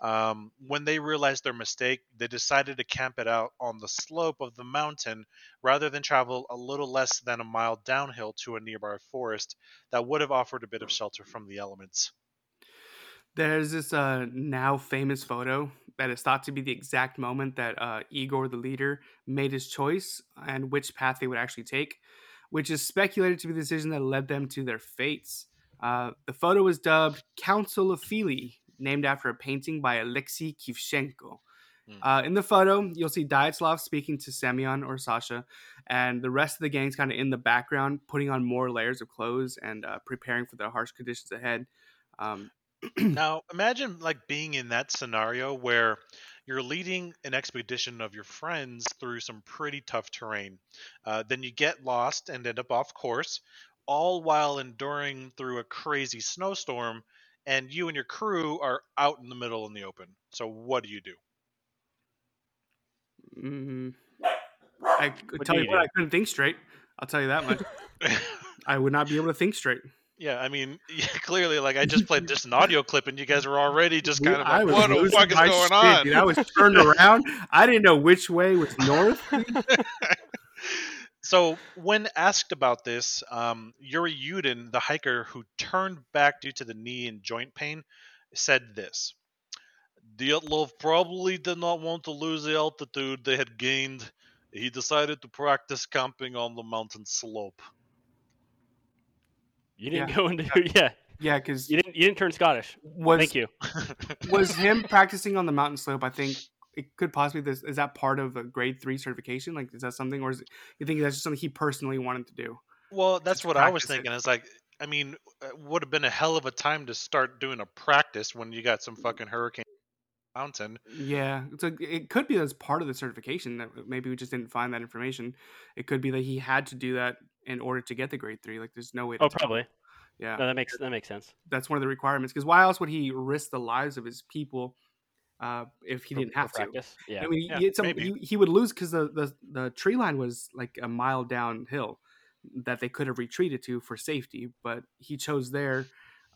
Um, when they realized their mistake, they decided to camp it out on the slope of the mountain rather than travel a little less than a mile downhill to a nearby forest that would have offered a bit of shelter from the elements. There's this uh, now famous photo that is thought to be the exact moment that uh, Igor, the leader, made his choice and which path they would actually take, which is speculated to be the decision that led them to their fates. Uh, the photo was dubbed Council of Fili, named after a painting by Alexei Kivshenko. Hmm. Uh, in the photo, you'll see Dyatlov speaking to Semyon or Sasha, and the rest of the gang's kind of in the background, putting on more layers of clothes and uh, preparing for the harsh conditions ahead. Um, Now, imagine like being in that scenario where you're leading an expedition of your friends through some pretty tough terrain. Uh, then you get lost and end up off course, all while enduring through a crazy snowstorm, and you and your crew are out in the middle in the open. So, what do you do? Mm, I could What tell you you what, do? I couldn't think straight. I'll tell you that much. I would not be able to think straight. Yeah, I mean, yeah, clearly, like I just played just an audio clip, and you guys were already just kind of like, "What the fuck is going shit, on?" dude. I was turned around. I didn't know which way was north. So, when asked about this, um, Yuri Yudin, the hiker who turned back due to the knee and joint pain, said this Dyatlov probably did not want to lose the altitude they had gained. He decided to practice camping on the mountain slope. You didn't Yeah. go into yeah. Yeah, because You didn't you didn't turn Scottish. was Thank you. was him practicing on the mountain slope. I think it could possibly this is that part of a grade three certification. Like, is that something, or is it, you think that's just something he personally wanted to do? Well, that's what I was thinking. It's like, I mean, it would have been a hell of a time to start doing a practice when you got some fucking hurricane mountain. Yeah, it's a, it could be as part of the certification that maybe we just didn't find that information. It could be that he had to do that in order to get the grade three. Like, there's no way. To Oh, tell. probably. Yeah, No, that makes that makes sense. that's one of the requirements. Because why else would he risk the lives of his people uh, if he For- didn't have to? practice. Yeah. I mean, Yeah, he, it's a- he, he would lose because the, the the tree line was like a mile downhill that they could have retreated to for safety, but he chose there,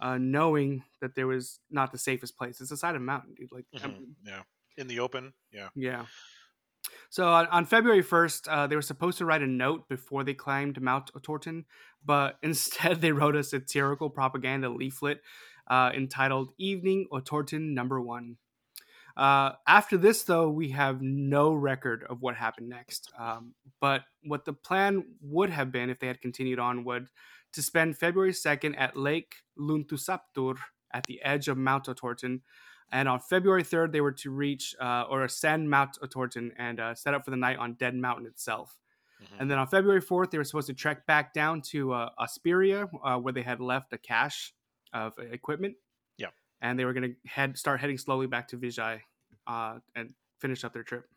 uh, knowing that there was not the safest place. It's the side of a mountain, dude. Like, Mhm, Yeah. In the open. Yeah. yeah. So on, on February 1st, uh, they were supposed to write a note before they climbed Mount Torton, but instead they wrote a satirical propaganda leaflet uh, entitled Evening Otorten Number One. Uh, after this, though, we have no record of what happened next. Um, but what the plan would have been if they had continued onward to spend February 2nd at Lake Luntusaptur at the edge of Mount Otorten. And on February 3rd, they were to reach uh, or ascend Mount Otorten and uh, set up for the night on Dead Mountain itself. Mhm. And then on February 4th, they were supposed to trek back down to uh, Asperia, uh, where they had left a cache of equipment. Yeah. And they were going to head start heading slowly back to Vizhai uh, and finish up their trip.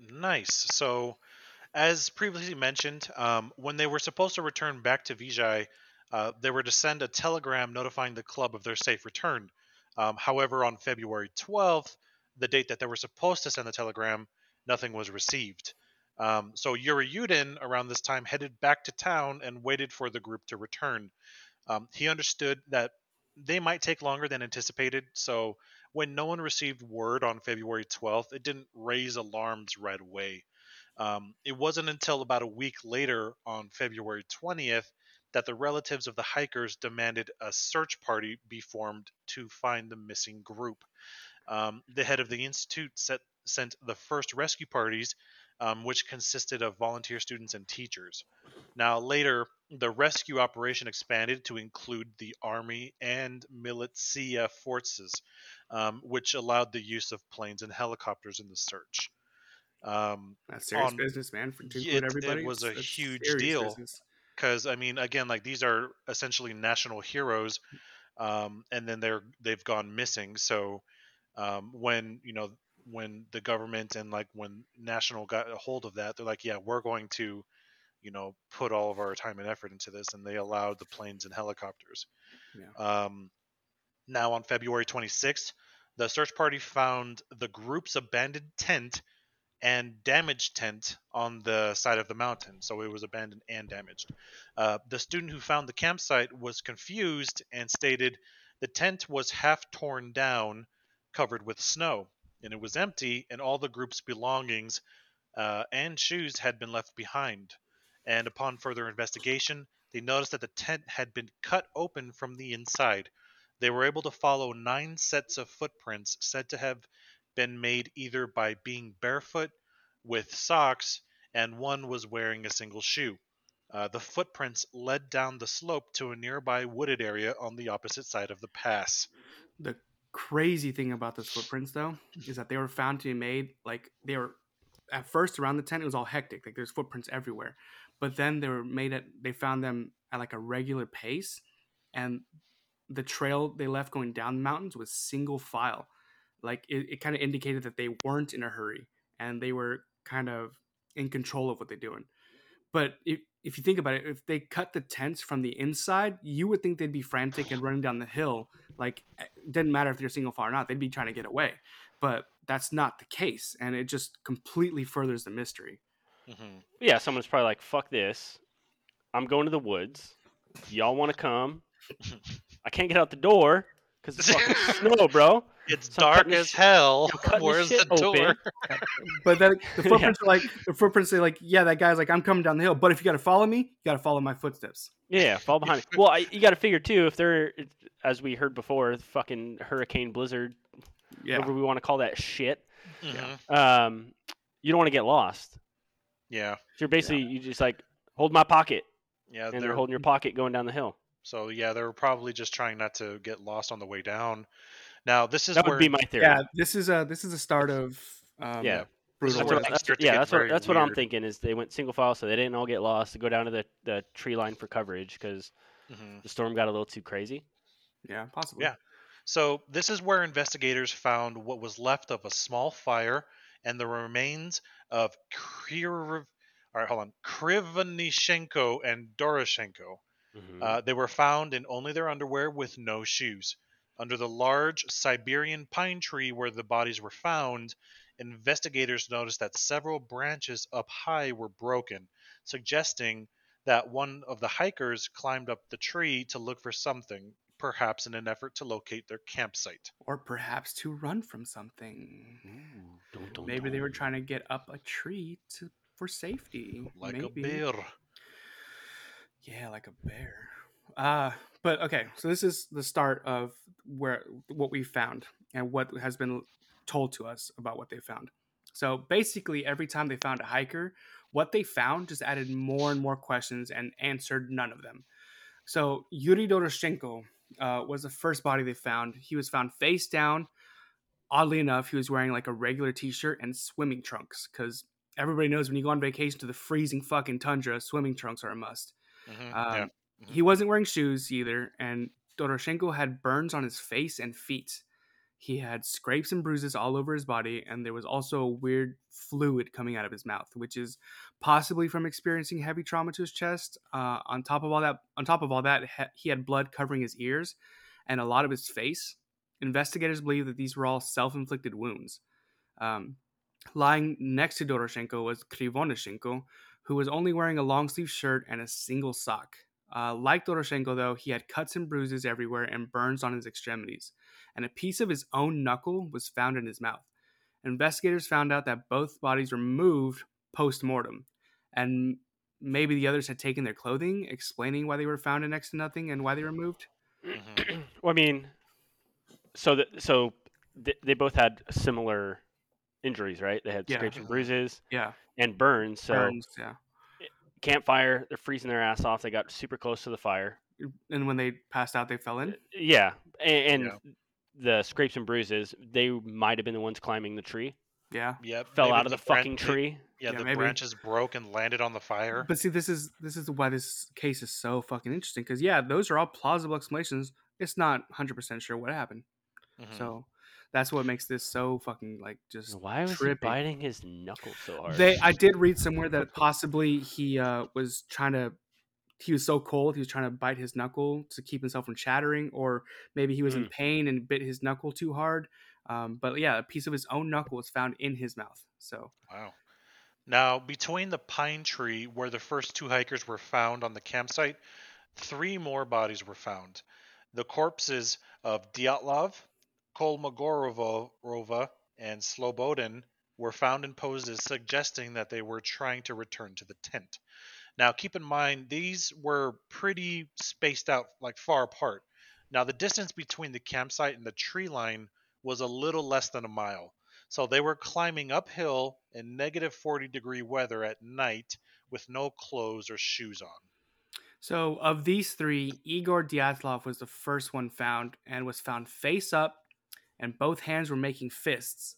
Nice. So, as previously mentioned, um, when they were supposed to return back to Vizhai, uh, they were to send a telegram notifying the club of their safe return. Um, however, on February 12th, the date that they were supposed to send the telegram, nothing was received. Um, so Yuri Yudin, around this time, headed back to town and waited for the group to return. Um, he understood that they might take longer than anticipated, so when no one received word on February 12th, it didn't raise alarms right away. Um, it wasn't until about a week later, on February 20th, that the relatives of the hikers demanded a search party be formed to find the missing group. Um, the head of the institute set, sent the first rescue parties, um, which consisted of volunteer students and teachers. Now, later, the rescue operation expanded to include the army and militia forces, um, which allowed the use of planes and helicopters in the search. Um, That's serious on- business, man. For to It- include it was a it's huge deal. business. Because I mean, again, like these are essentially national heroes, um, and then they're they've gone missing. So um, when you know when the government and like when national got a hold of that, they're like, yeah, we're going to, you know, put all of our time and effort into this, and they allowed the planes and helicopters. Yeah. Um, now on February 26th, the search party found the group's abandoned tent and damaged tent on the side of the mountain. So it was abandoned and damaged. Uh, the student who found the campsite was confused and stated the tent was half torn down, covered with snow, and it was empty, and all the group's belongings uh, and shoes had been left behind. And upon further investigation, they noticed that the tent had been cut open from the inside. They were able to follow nine sets of footprints said to have been made either by being barefoot with socks, and one was wearing a single shoe. Uh, the footprints led down the slope to a nearby wooded area on the opposite side of the pass. The crazy thing about those footprints, though, is that they were found to be made like they were at first around the tent. It was all hectic, like there's footprints everywhere. But then they were made at they found them at like a regular pace, and the trail they left going down the mountains was single file. Like it, it kind of indicated that they weren't in a hurry and they were kind of in control of what they're doing. But if if you think about it, if they cut the tents from the inside, you would think they'd be frantic and running down the hill. Like it didn't matter if they're single file or not, they'd be trying to get away. But that's not the case, and it just completely furthers the mystery. hmm Yeah, someone's probably like, "Fuck this! I'm going to the woods. Y'all want to come? I can't get out the door because it's fucking snow, bro. It's So dark as shit- hell. I'm cutting this Where's the shit open. door? But then the Yeah. footprints are like the footprints say like, yeah, that guy's like, I'm coming down the hill. But if you got to follow me, you got to follow my footsteps. Yeah, fall behind me. Well, I, you got to figure too if they're, as we heard before, fucking hurricane blizzard, Yeah, whatever we want to call that shit. Mhm. Um, you don't want to get lost. Yeah, So you're basically you just like hold my pocket, yeah. and they're they're- holding your pocket going down the hill. So yeah, they were probably just trying not to get lost on the way down. Now this is That where would be my theory. yeah. This is a this is a start of um, Yeah. Brutal. That's where what, that's, yeah, that's what very that's what I'm thinking. Is they went single file, so they didn't all get lost. To go down to the, the tree line for coverage because Mhm. the storm got a little too crazy. yeah, possibly. Yeah. So this is where investigators found what was left of a small fire and the remains of Kriv. All right, hold on. Krivonishenko and Doroshenko. Mhm. Uh, they were found in only their underwear with no shoes. Under the large Siberian pine tree where the bodies were found, investigators noticed that several branches up high were broken, suggesting that one of the hikers climbed up the tree to look for something, perhaps in an effort to locate their campsite. Or perhaps to run from something. Ooh, dun, dun, Maybe they were trying to get up a tree to for safety. Like Maybe. a bear. Yeah, like a bear. Uh, but okay, so this is the start of where what we found and what has been told to us about what they found. So basically, every time they found a hiker, what they found just added more and more questions and answered none of them. So Yuri Doroshenko uh, was the first body they found. He was found face down. Oddly enough, he was wearing like a regular t-shirt and swimming trunks because everybody knows when you go on vacation to the freezing fucking tundra, swimming trunks are a must. Mhm, Um, yeah. He wasn't wearing shoes either, and Doroshenko had burns on his face and feet. He had scrapes and bruises all over his body, and there was also a weird fluid coming out of his mouth, which is possibly from experiencing heavy trauma to his chest. Uh, on top of all that, on top of all that, he- had blood covering his ears and a lot of his face. Investigators believe that these were all self-inflicted wounds. Um, lying next to Doroshenko was Krivonishenko, who was only wearing a long sleeve shirt and a single sock. Uh, like Doroshenko, though, he had cuts and bruises everywhere and burns on his extremities, and a piece of his own knuckle was found in his mouth. Investigators found out that both bodies were moved post mortem, and maybe the others had taken their clothing, explaining why they were found in next to nothing and why they were moved. Mhm. well, I mean, so the, so th- they both had similar injuries, right? They had Yeah. scrapes and bruises Yeah, and burns. So burns. Yeah, campfire, they're freezing their ass off. They got super close to the fire. and when they passed out, they fell in. Yeah, and, and Yeah. the scrapes and bruises, they might have been the ones climbing the tree. Yeah. Yep. Fell maybe out of the, bran- fucking may- tree. Yeah, Yeah, the maybe. branches broke and landed on the fire. But see, this is this is why this case is so fucking interesting because yeah, those are all plausible explanations. It's not hundred percent sure what happened, Mhm. so that's what makes this so fucking like just. Why was he biting his knuckle so hard? They, I did read somewhere that possibly he uh, was trying to. He was so cold, he was trying to bite his knuckle to keep himself from chattering, or maybe he was in Mm. pain and bit his knuckle too hard. Um, but yeah, a piece of his own knuckle was found in his mouth. So Wow. Now, between the pine tree where the first two hikers were found on the campsite, three more bodies were found. The corpses of Dyatlov, Kolmogorova, and Slobodin were found in poses suggesting that they were trying to return to the tent. Now, keep in mind, these were pretty spaced out, like far apart. Now, the distance between the campsite and the tree line was a little less than a mile. So they were climbing uphill in negative 40 degree weather at night with no clothes or shoes on. So, of these three, Igor Dyatlov was the first one found and was found face up, and both hands were making fists.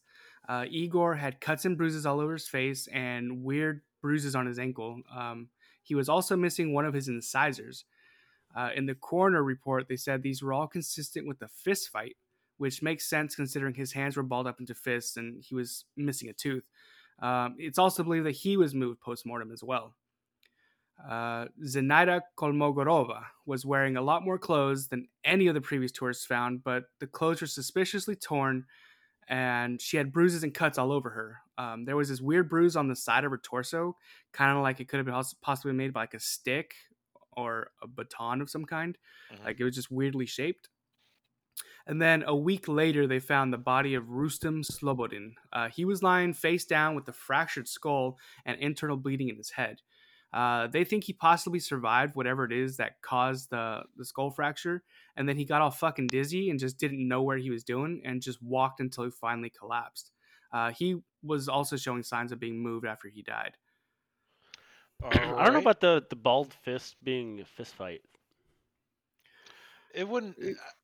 Uh, Igor had cuts and bruises all over his face and weird bruises on his ankle. Um, he was also missing one of his incisors. Uh, in the coroner report, they said these were all consistent with a fist fight, which makes sense considering his hands were balled up into fists and he was missing a tooth. Um, it's also believed that he was moved post mortem as well. Uh, Zinaida Kolmogorova was wearing a lot more clothes than any of the previous tourists found, but the clothes were suspiciously torn and she had bruises and cuts all over her. Um, there was this weird bruise on the side of her torso, kind of like it could have been possibly made by like a stick or a baton of some kind. Mhm. Like it was just weirdly shaped. And then a week later, they found the body of Rustem Slobodin. Uh, he was lying face down with a fractured skull and internal bleeding in his head. Uh, they think he possibly survived whatever it is that caused the, the skull fracture, and then he got all fucking dizzy and just didn't know where he was doing and just walked until he finally collapsed. Uh, he was also showing signs of being moved after he died. I don't know about the the bald fist being a fist fight. It wouldn't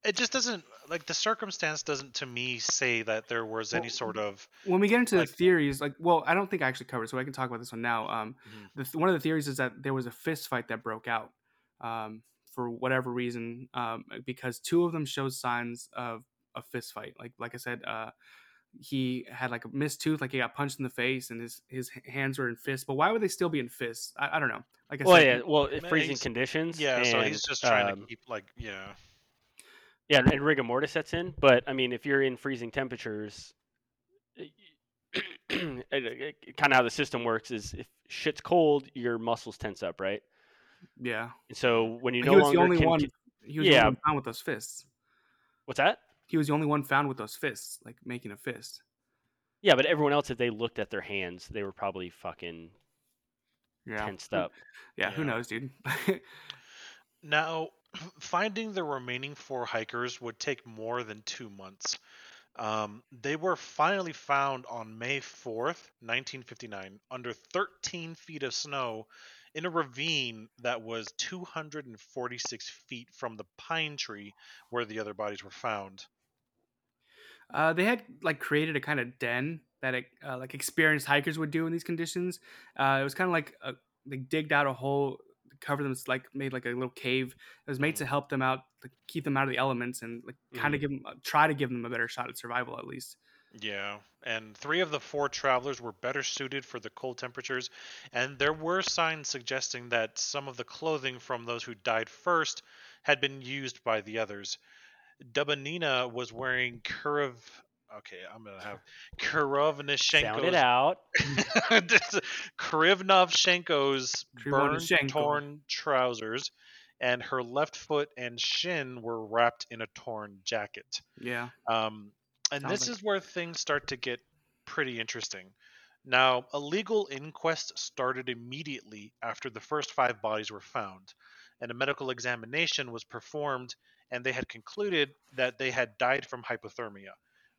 it just doesn't like the circumstance doesn't to me say that there was any Well, sort of when we get into Like- the theories, like, well, I don't think I actually covered, so I can talk about this one now. Um, Mhm. the one of the theories is that there was a fist fight that broke out, um, for whatever reason, um, because two of them showed signs of a fist fight. Like, like I said, uh, he had like a missed tooth, like he got punched in the face, and his his hands were in fists. But why would they still be in fists? I, I don't know. Like I Well, said, yeah, well, Man, freezing conditions. yeah so he's just trying um, to keep like yeah Yeah, and rigor mortis sets in. But I mean, if you're in freezing temperatures, eh, eh, eh, kind of how the system works is if shit's cold, your muscles tense up, right? yeah, And so when you he no was longer the only can, one. ke- He was the Yeah. only one with those fists. what's that? He was the only one found with those fists, like making a fist. Yeah, but everyone else, if they looked at their hands, they were probably fucking Yeah, tensed up. Yeah, who knows, dude? Now, finding the remaining four hikers would take more than two months. Um, they were finally found on May 4th, 1959, under 13 feet of snow in a ravine that was 246 feet from the pine tree where the other bodies were found. Uh, they had like created a kind of den that uh, like experienced hikers would do in these conditions. Uh, it was kind of like a, they digged out a hole, covered them, like made like a little cave. It was made to help them out, to keep them out of the elements, and like kind of give them, try to give them a better shot at survival at least. Yeah, and three of the four travelers were better suited for the cold temperatures, and there were signs suggesting that some of the clothing from those who died first had been used by the others. Dubinina was wearing Kurov. Okay, I'm gonna have Sound it Kurovnishenko's out. Krivnovchenko's burned, torn trousers, and her left foot and shin were wrapped in a torn jacket. Yeah, Um, and Sounds this like- is where things start to get pretty interesting. Now, a legal inquest started immediately after the first five bodies were found, and a medical examination was performed, and they had concluded that they had died from hypothermia,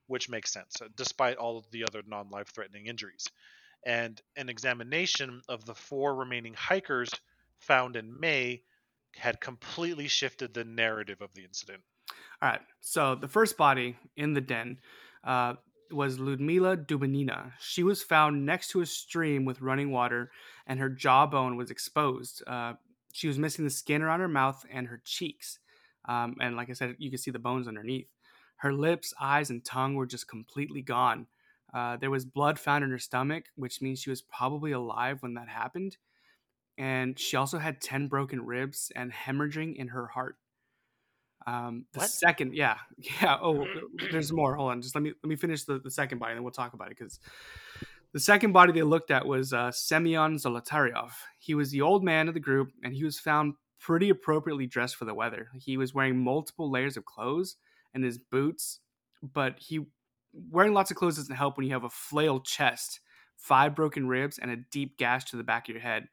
which makes sense, uh, despite all of the other non life threatening injuries. And an examination of the four remaining hikers found in May had completely shifted the narrative of the incident. All right. So the first body in the den, uh, was Ludmila Dubinina. She was found next to a stream with running water, and her jawbone was exposed. Uh, she was missing the skin around her mouth and her cheeks. Um, and like I said, you can see the bones underneath. Her lips, eyes, and tongue were just completely gone. Uh, there was blood found in her stomach, which means she was probably alive when that happened. And she also had 10 broken ribs and hemorrhaging in her heart. Um, the What? second, yeah, yeah. Oh, there's more. Hold on, just let me let me finish the, the second body, and then we'll talk about it. Because the second body they looked at was uh, Semyon Zolotaryov. He was the old man of the group, and he was found pretty appropriately dressed for the weather. He was wearing multiple layers of clothes and his boots, but he wearing lots of clothes doesn't help when you have a flail chest, five broken ribs, and a deep gash to the back of your head.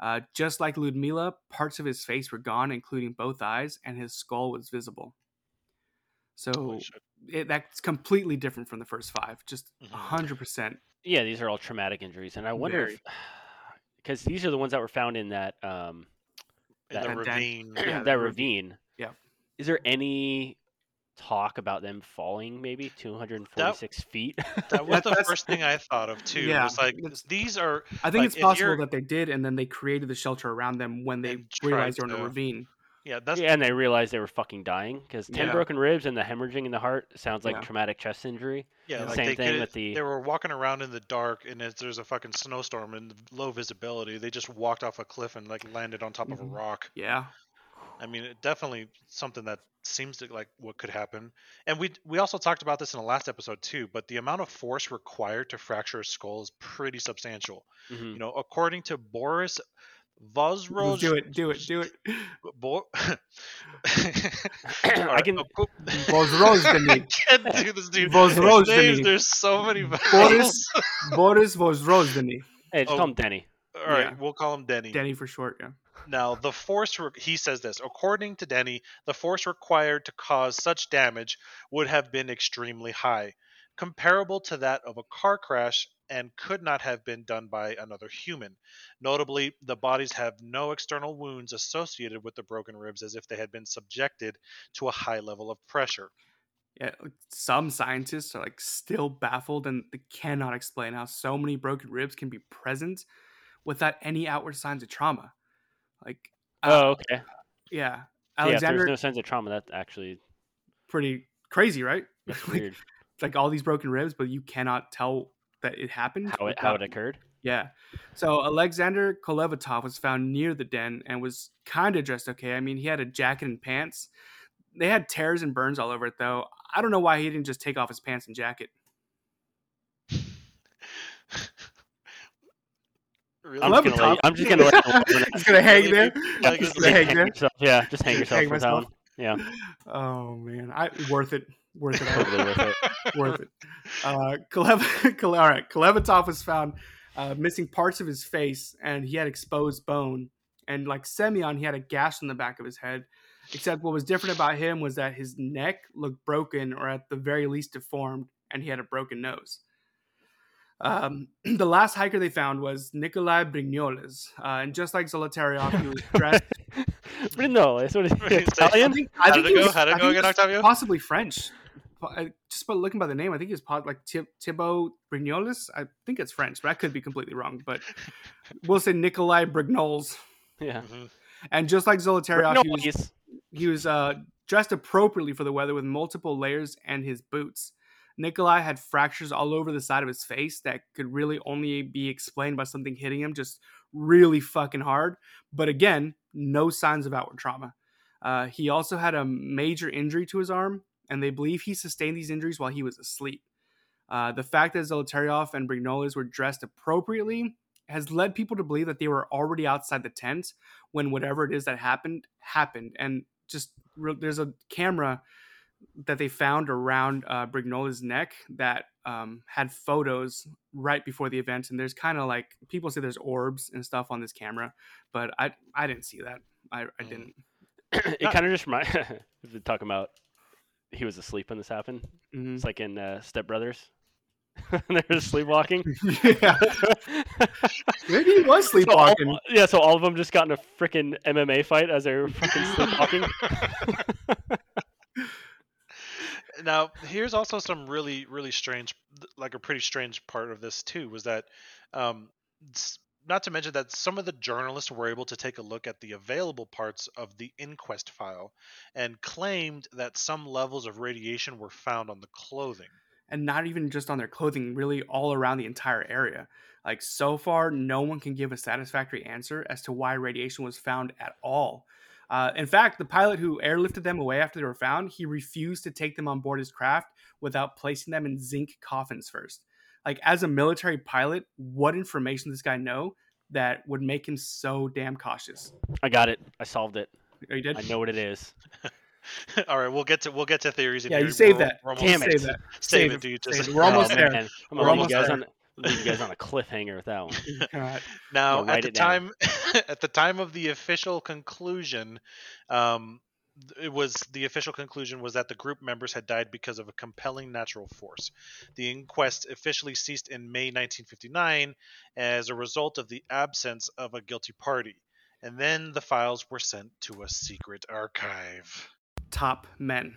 Uh, just like Ludmila, parts of his face were gone, including both eyes, and his skull was visible. So it, that's completely different from the first five. Just a hundred percent. Yeah, these are all traumatic injuries, and I wonder because these are the ones that were found in that um, In that- the That- that- ravine. Yeah, that ravine. Yeah. Is there any talk about them falling maybe 246 feet? That was the first thing I thought of too. Yeah, was like these are I think Like, it's possible that they did, and then they created the shelter around them when they realized they were in a ravine. yeah. That's yeah, and they realized they were fucking dying because 10 Yeah. broken ribs and the hemorrhaging in the heart sounds like Yeah. a traumatic chest injury. yeah. Like Same thing with the- They were walking around in the dark, and if there's a fucking snowstorm and low visibility, they just walked off a cliff and like landed on top of a Mhm. rock. Yeah, I mean, it definitely something that seems to like what could happen. And we we also talked about this in the last episode too. But the amount of force required to fracture a skull is pretty substantial. Mhm. You know, according to Boris Let's do it, do it, do it. Bo- I can. Vosrozdemir. I can't do this, dude. Vozrozheny. There's so many Boris. Boris Vozrozheny. Hey, just Oh. call him Denny. All right, Yeah. we'll call him Denny. Denny for short. Yeah. Now, the force, re- he says this, according to Denny, the force required to cause such damage would have been extremely high, comparable to that of a car crash, and could not have been done by another human. Notably, the bodies have no external wounds associated with the broken ribs as if they had been subjected to a high level of pressure. Yeah, like, some scientists are like still baffled and they cannot explain how so many broken ribs can be present without any outward signs of trauma. Like, uh, Oh, okay. yeah, Alexander. yeah, there's no signs of trauma. That's actually pretty crazy, right? that's Like, weird. like all these broken ribs, but you cannot tell that it happened. How it how it occurred. Yeah. So Alexander Kolevatov was found near the den and was kind of dressed okay. I mean, he had a jacket and pants. They had tears and burns all over it, though. I don't know why he didn't just take off his pants and jacket. Really? I'm love just it, gonna let. I'm just gonna let you over He's gonna hang Really? there. Yeah, Like, Just it's gonna hang there. yourself. Yeah, just hang yourself Hang from myself. Yeah, Oh man, I worth it. Worth it. totally worth it. worth it. Uh, Kolev- Kole- all right, Kolevatov was found uh, missing parts of his face, and he had exposed bone. And like Semyon, he had a gash in the back of his head. Except what was different about him was that his neck looked broken, or at the very least deformed, and he had a broken nose. Um, the last hiker they found was Nikolai Brignolles, uh, and just like Zolotaryov, he was dressed. no, it's what is Wait, it, say- I Italian. think, How'd I think it he go? was- How'd it I go think again, he was Octavio? Possibly French. Just by looking by the name, I think it's po- like Thib- Thibaut Brignoles. I think it's French, but I could be completely wrong. But we'll say Nikolai Brignolles. Yeah. Mhm. And just like Zolotaryov, he was, he was uh, dressed appropriately for the weather with multiple layers and his boots. Nikolai had fractures all over the side of his face that could really only be explained by something hitting him just really fucking hard. But again, no signs of outward trauma. Uh, he also had a major injury to his arm, and they believe he sustained these injuries while he was asleep. Uh, the fact that Zolotaryov and Brignolles were dressed appropriately has led people to believe that they were already outside the tent when whatever it is that happened happened. And just re- there's a camera that they found around uh, Brignola's neck that um, had photos right before the event, and there's kind of like people say there's orbs and stuff on this camera, but I I didn't see that. I, I Mm. didn't. it kind of just reminds. we're talking about he was asleep when this happened. Mhm. It's like in uh, Step Brothers. They're sleepwalking. yeah, maybe he was So all- sleepwalking. yeah, so all of them just got in a freaking MMA fight as they're fucking sleepwalking. Now here's also some really really strange like a pretty strange part of this too was that um not to mention that some of the journalists were able to take a look at the available parts of the inquest file and claimed that some levels of radiation were found on the clothing and not even just on their clothing, really all around the entire area. Like so far, no one can give a satisfactory answer as to why radiation was found at all. Uh, in fact, the pilot who airlifted them away after they were found, he refused to take them on board his craft without placing them in zinc coffins first. Like as a military pilot, what information does this guy know that would make him so damn cautious? I got it. I solved it. Oh, you did? I know what it is. all right we'll get to we'll get to theories in Yeah, here. you saved We're- that. we're Damn almost- it. Save that. save Save it it, dude save it. We're almost Oh, there. man. I'm We're almost you guys there. on leave you guys on a cliffhanger with that one. God. Now, at the time, at the time of the official conclusion, um, it was the official conclusion was that the group members had died because of a compelling natural force. The inquest officially ceased in May 1959 as a result of the absence of a guilty party, and then the files were sent to a secret archive. Top men.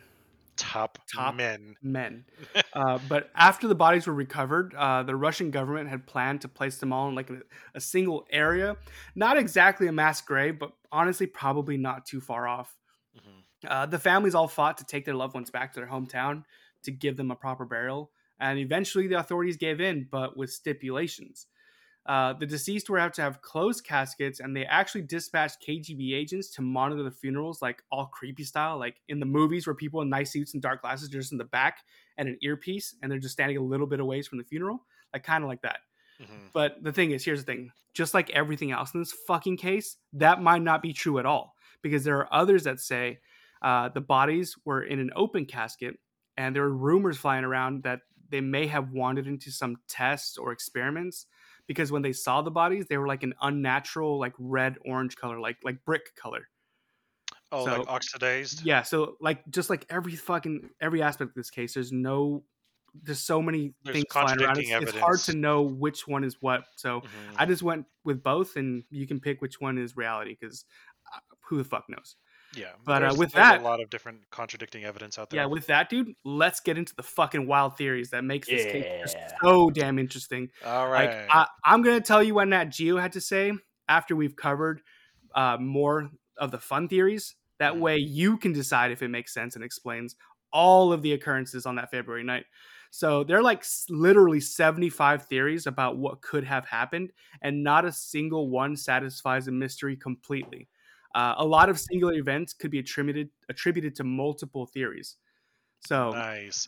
Top, Top men. men. uh, but after the bodies were recovered, uh, the Russian government had planned to place them all in like a, a single area. Not exactly a mass grave, but honestly, probably not too far off. Mhm. Uh, the families all fought to take their loved ones back to their hometown to give them a proper burial. And eventually the authorities gave in, but with stipulations. Uh, the deceased were have to have closed caskets, and they actually dispatched KGB agents to monitor the funerals, like all creepy style, like in the movies where people in nice suits and dark glasses are just in the back and an earpiece, and they're just standing a little bit away from the funeral, like kind of like that. Mhm. But the thing is, here's the thing: just like everything else in this fucking case, that might not be true at all, because there are others that say uh, the bodies were in an open casket, and there are rumors flying around that they may have wandered into some tests or experiments because when they saw the bodies, they were like an unnatural, like red orange color, like like brick color. Oh, So- like oxidized. Yeah, so like just like every fucking every aspect of this case, there's no, there's so many There's things flying around. It's, it's hard to know which one is what. So Mhm. I just went with both, and you can pick which one is reality because who the fuck knows? Yeah, But, uh, there's- with there's that- a lot of different contradicting evidence out there. Yeah, with that, dude, let's get into the fucking wild theories that makes this case so damn interesting. All right, Like. I, I'm gonna tell you what Nat Geo had to say after we've covered uh, more of the fun theories. That Mhm. way, you can decide if it makes sense and explains all of the occurrences on that February night. So there are like literally 75 theories about what could have happened, and not a single one satisfies the mystery completely. Uh, a lot of singular events could be attributed attributed to multiple theories. So Nice.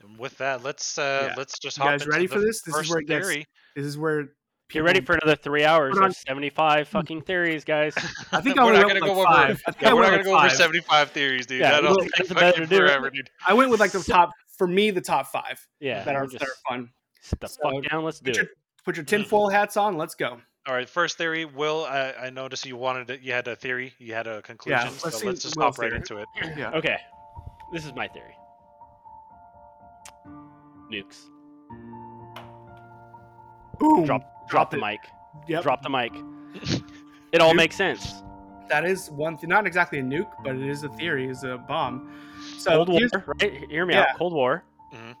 And with that, let's uh Yeah. let's just You hop guys into ready the for this? This is where it gets- theory. this is where Get ready for another three hours Hold of 75 fucking theories, guys. I think I we're only not went gonna with go like over. five. Yeah, we're not gonna go over 75 theories, dude. Yeah, That'll take that's the better fucking to do forever, dude. I went with like the top for me the top five Yeah, that we're just that are fun. sit the So, fuck down. Let's do Put your, it. put your tinfoil hats on. Let's go. All right, first theory. Will I, I noticed you wanted it. You had a theory. You had a conclusion. let's so see let's just Will's hop right theory. into it. Yeah. Okay, this is my theory. Nukes. Boom. Drop, drop the it. mic. Yep. Drop the mic. It all Nuke. makes sense. That is one thing. Not exactly a nuke, but it is a theory. Is a bomb. So Cold War, right? Hear me Yeah. out. Cold War. Mhm.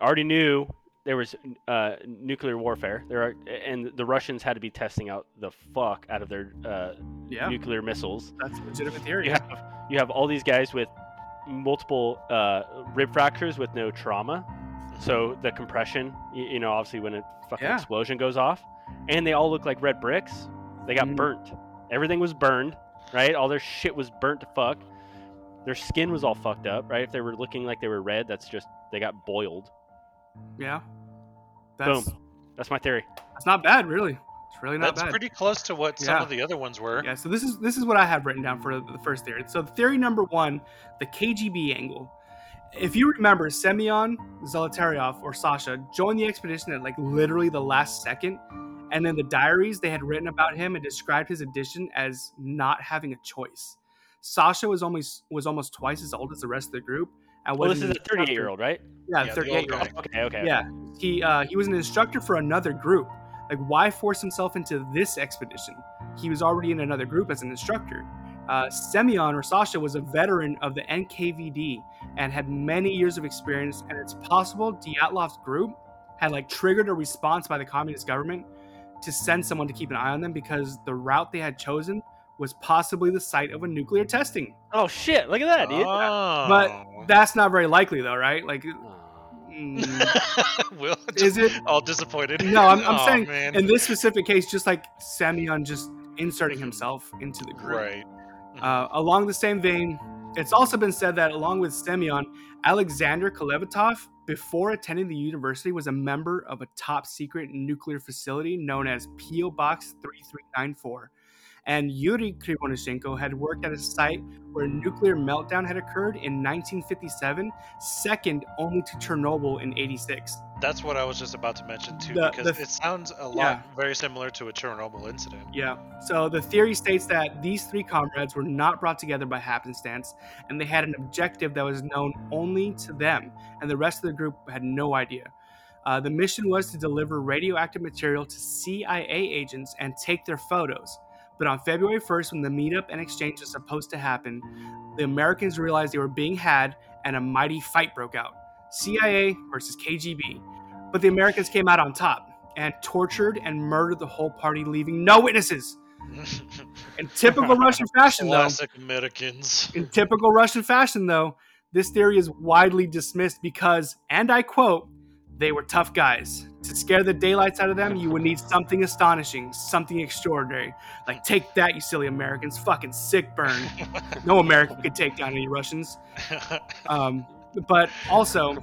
Already knew there was uh, nuclear warfare. There are, and the Russians had to be testing out the fuck out of their uh, yeah, nuclear missiles. that's a legitimate theory. You have you have all these guys with multiple uh, rib fractures with no trauma. So the compression, you, you know, obviously when a fucking Yeah. explosion goes off, and they all look like red bricks. They got Mhm. burnt. Everything was burned, right? All their shit was burnt to fuck. Their skin was all fucked up, right? If they were looking like they were red, that's just they got boiled. Yeah. That's, Boom. That's my theory. That's not bad, really. It's really not bad. That's bad. pretty close to what some Yeah. of the other ones were. Yeah, so this is this is what I have written down for the first theory. So theory number one, the KGB angle. If you remember, Semyon Zolotaryov or Sasha joined the expedition at like literally the last second, and in the diaries they had written about him and described his addition as not having a choice. Sasha was almost was almost twice as old as the rest of the group. And Well, this is a 38 year old, right? Yeah, Yeah, 38 year old. Okay, okay. Yeah, he uh, he was an instructor for another group. Like, why force himself into this expedition? He was already in another group as an instructor. Uh, Semyon or Sasha was a veteran of the NKVD and had many years of experience, and it's possible Dyatlov's group had like triggered a response by the communist government to send someone to keep an eye on them because the route they had chosen was possibly the site of a nuclear testing. Oh shit! Look at that, dude. Oh. But that's not very likely, though, right? Like, Oh. mm, Will is it? all disappointed? No, I'm, I'm Aw, saying man. in this specific case, just like Semyon just inserting himself into the group. right. Uh, along the same vein, it's also been said that along with Semyon, Alexander Kolevatov, before attending the university, was a member of a top secret nuclear facility known as PO Box 3394. And Yuri Krivonishenko had worked at a site where a nuclear meltdown had occurred in 1957, second only to Chernobyl in 86. That's what I was just about to mention too, The- because the- it sounds a lot Yeah. very similar to a Chernobyl incident. Yeah. So the theory states that these three comrades were not brought together by happenstance, and they had an objective that was known only to them, and the rest of the group had no idea. Uh, the mission was to deliver radioactive material to CIA agents and take their photos. But on February 1st, when the meetup and exchange was supposed to happen, the Americans realized they were being had, and a mighty fight broke out CIA versus KGB. But the Americans came out on top and tortured and murdered the whole party, leaving no witnesses. In typical Russian fashion, though, Classic Americans. in typical Russian fashion, though, this theory is widely dismissed because, and I quote, they were tough guys. To scare the daylights out of them, you would need something astonishing, something extraordinary. Like, take that, you silly Americans. Fucking sick burn. No American could take down any Russians. Um, but also,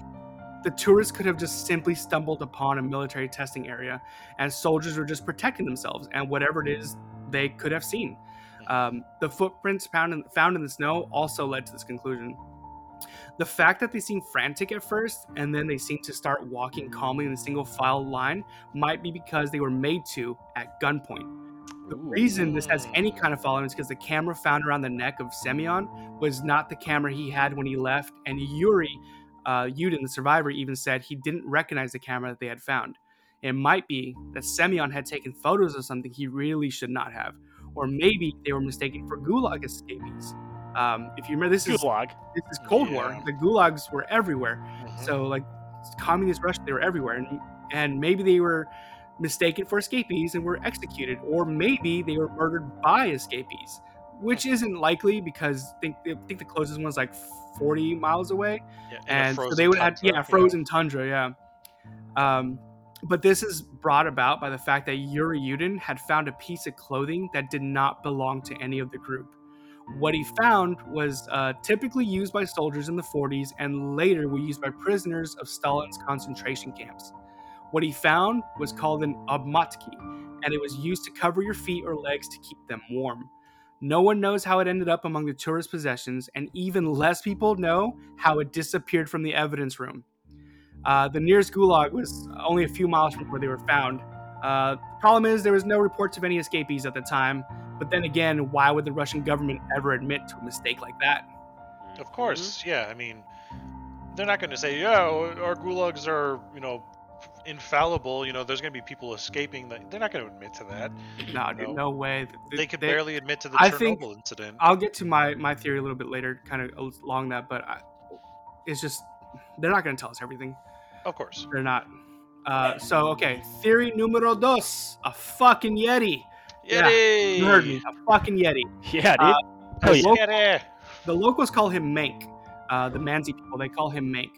the tourists could have just simply stumbled upon a military testing area, and soldiers were just protecting themselves and whatever it is they could have seen. Um, the footprints found in, found in the snow also led to this conclusion. The fact that they seemed frantic at first and then they seemed to start walking calmly in a single file line might be because they were made to at gunpoint. The reason this has any kind of following is because the camera found around the neck of Semyon was not the camera he had when he left, and Yuri uh, Yudin, the survivor, even said he didn't recognize the camera that they had found. It might be that Semyon had taken photos of something he really should not have, or maybe they were mistaken for Gulag escapees. Um, if you remember, this is Gulag. this is Cold War. The gulags were everywhere. Mhm. So like communist Russia, they were everywhere, and and maybe they were mistaken for escapees and were executed, or maybe they were murdered by escapees, which isn't likely because I think I think the closest one's like 40 miles away, Yeah, in and so they would have yeah frozen tundra, yeah. Um, but this is brought about by the fact that Yuri Yudin had found a piece of clothing that did not belong to any of the group. What he found was uh, typically used by soldiers in the 40s and later were used by prisoners of Stalin's concentration camps. What he found was called an obmatki, and it was used to cover your feet or legs to keep them warm. No one knows how it ended up among the tourist possessions, and even less people know how it disappeared from the evidence room. Uh, the nearest gulag was only a few miles from where they were found. Uh, problem is there was no reports of any escapees at the time, but then again, why would the Russian government ever admit to a mistake like that? Of course, yeah. I mean, they're not going to say, "Yeah, our gulags are, you know, infallible." You know, there's going to be people escaping. That they're not going to admit to that. No, dude, No. no way. They could barely admit to the I Chernobyl think- incident. I'll get to my my theory a little bit later, kind of along that, but I, it's just they're not going to tell us everything. Of course. They're not. Uh, so okay, theory numero dos: a fucking yeti. Yeah, You heard me, a fucking yeti. Yeah, dude. Uh, Hell the yeah. lo- Yeti! the locals call him Mank. Uh, the Mansi people, they call him Mank.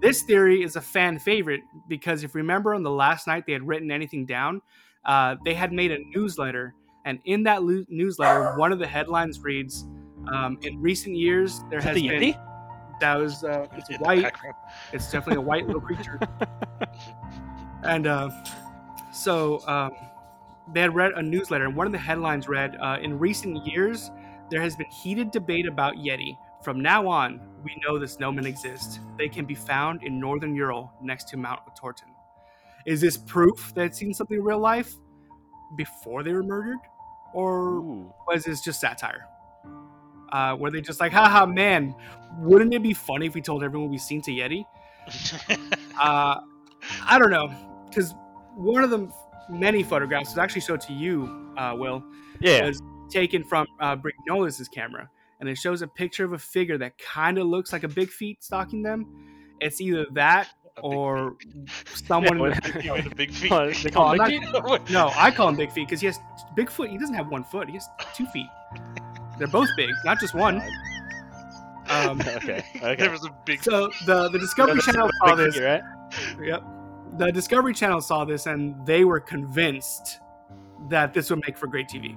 This theory is a fan favorite because if you remember on the last night they had written anything down, uh, they had made a newsletter. And in that lo- newsletter, one of the headlines reads, um, "In recent years, there Is that has the been Yeti? that was uh, it's white. It's definitely a white little creature. and uh, so um, they had read a newsletter, and one of the headlines read, uh, "In recent years, there has been heated debate about Yeti. From now on, we know the snowmen exist. They can be found in northern Ural, next to Mount Otorten. Is this proof that it's seen something in real life before they were murdered, or Ooh. was this just satire? Uh, were they just like, haha, man, wouldn't it be funny if we told everyone we've seen to Yeti? Uh, I don't know, because one of the many photographs was actually showed to you, uh, Will, Yeah. was taken from uh, Brignolles's camera, and it shows a picture of a figure that kind of looks like a Big Feet stalking them. It's either that or someone. Yeah, feet. You with the big feet. Oh, they call Oh, him I'm Big not- no, I call him Big Feet because he has Bigfoot. He doesn't have one foot; he has two feet. They're both big, not just one. Um, okay. Okay. There was a big. so the the Discovery Channel Big saw Feet, this. right? Yep. The Discovery Channel saw this and they were convinced that this would make for great TV.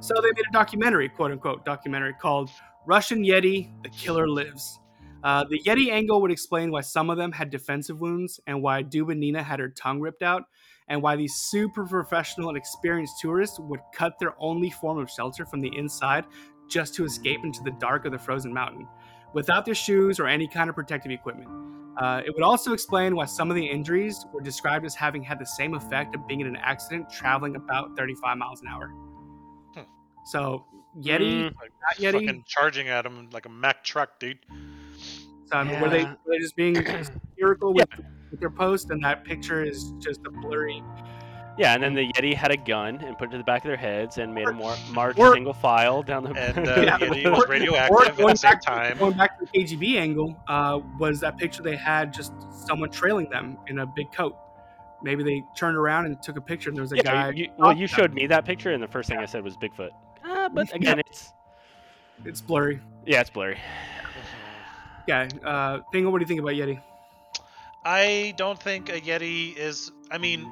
So they made a documentary, quote unquote, documentary called Russian Yeti The Killer Lives. Uh, the Yeti angle would explain why some of them had defensive wounds and why Dubinina had her tongue ripped out, and why these super professional and experienced tourists would cut their only form of shelter from the inside just to escape into the dark of the frozen mountain without their shoes or any kind of protective equipment. Uh, it would also explain why some of the injuries were described as having had the same effect of being in an accident traveling about 35 miles an hour. Hmm. So, Yeti, Mm, like, not Yeti, fucking charging at him like a Mack truck, dude. so, I mean, were they Yeah. were they just being satirical with, with their post, and that picture is just a blurry. Yeah, and then the Yeti had a gun and put it to the back of their heads and made them more march Or- single file down the. And uh, Yeah. Yeti was radioactive at the same back, time. going back to the KGB angle, uh, was that picture they had just someone trailing them in a big coat. Maybe they turned around and took a picture, and there was a yeah, guy. you, well, you showed me that picture, and the first thing I said was Bigfoot. Uh, but again, it's It's blurry. yeah, it's blurry. Yeah. Uh, Dingle, what do you think about Yeti? I don't think a Yeti is. I mean,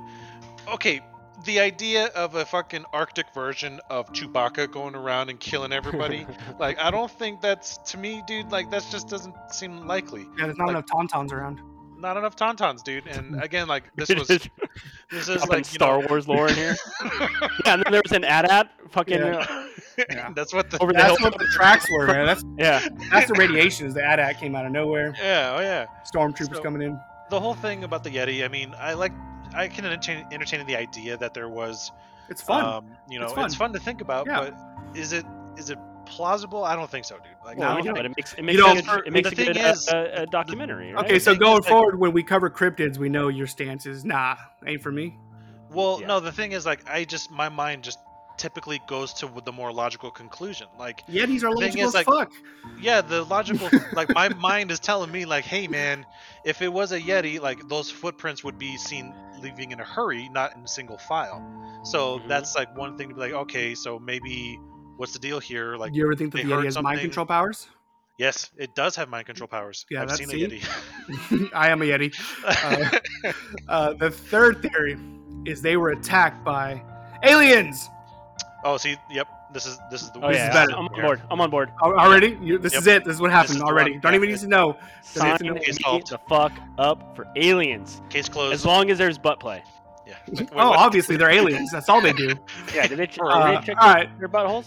okay, the idea of a fucking Arctic version of Chewbacca going around and killing everybody, like, I don't think that's to me, dude. Like, that just doesn't seem likely. Yeah, there's not Like- enough tauntauns around. Not enough tauntauns, dude. And again, like, this was this is dropping like Star know, Wars lore in here. yeah, and then there was an AT-AT fucking Yeah. uh, Yeah. that's what the over the hill. That's what the tracks were, man. That's Yeah, that's the radiation. Is the AT-AT came out of nowhere. yeah, oh yeah. Stormtroopers So- coming in. The whole thing about the Yeti. I mean, I like. I can entertain, entertain the idea that there was It's fun. Um, you know, It's it's fun. fun. to think about, Yeah. but is it is it plausible? I don't think so, dude. Like, well, I we don't know, think- but it makes it makes don't- a good, it makes the a good thing uh, is- uh, uh, documentary. Right? okay, so going is, like- forward, when we cover cryptids, we know your stance is nah, ain't for me. Well, Yeah. no, the thing is, like, I just my mind just typically goes to the more logical conclusion. Like, Yetis are logical is, as like- fuck. yeah, the logical, like, my mind is telling me, like, hey, man, if it was a Yeti, like, those footprints would be seen leaving in a hurry, not in single file. So Mhm. that's like one thing to be like, okay, so maybe what's the deal here? Like, Do you ever think that the Yeti heard has mind control powers? yes, it does have mind control powers. Yeah, I've seen see? a Yeti. I am a Yeti. Uh, Uh, the third theory is they were attacked by aliens. Oh, see, yep, this is this is the Oh This yeah, is better. I'm on board. I'm on board. Already, you, this Yep. is it. This is what happened is already. Don't even need to know. Sign it's an- me Case the fuck up for aliens. Case closed. As long as there's butt play. yeah. Wait, oh, what? obviously they're aliens. That's all they do. Yeah, did they, ch- Uh, did they check all right. their buttholes?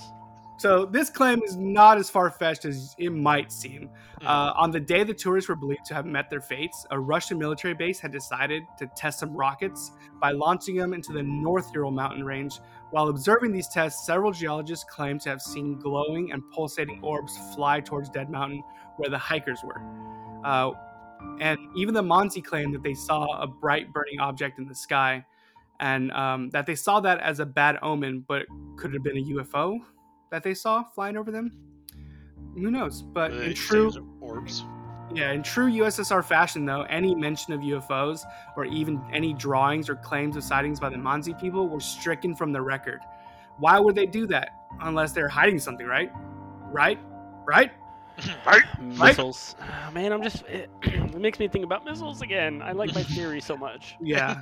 So this claim is not as far fetched as it might seem. Hmm. Uh, on the day the tourists were believed to have met their fates, a Russian military base had decided to test some rockets by launching them into the North Ural mountain range. While observing these tests, several geologists claimed to have seen glowing and pulsating orbs fly towards Dead Mountain, where the hikers were. Uh, and even the Mansi claimed that they saw a bright burning object in the sky, and um, that they saw that as a bad omen, but could have been a UFO that they saw flying over them? Who knows? But in true, said it was orbs. Yeah, in true USSR fashion, though, any mention of UFOs or even any drawings or claims of sightings by the Mansi people were stricken from the record. Why would they do that? Unless they're hiding something, right? Right? Right? right? Mm, missiles. Oh, man, I'm just. It, it makes me think about missiles again. I like my theory so much. Yeah.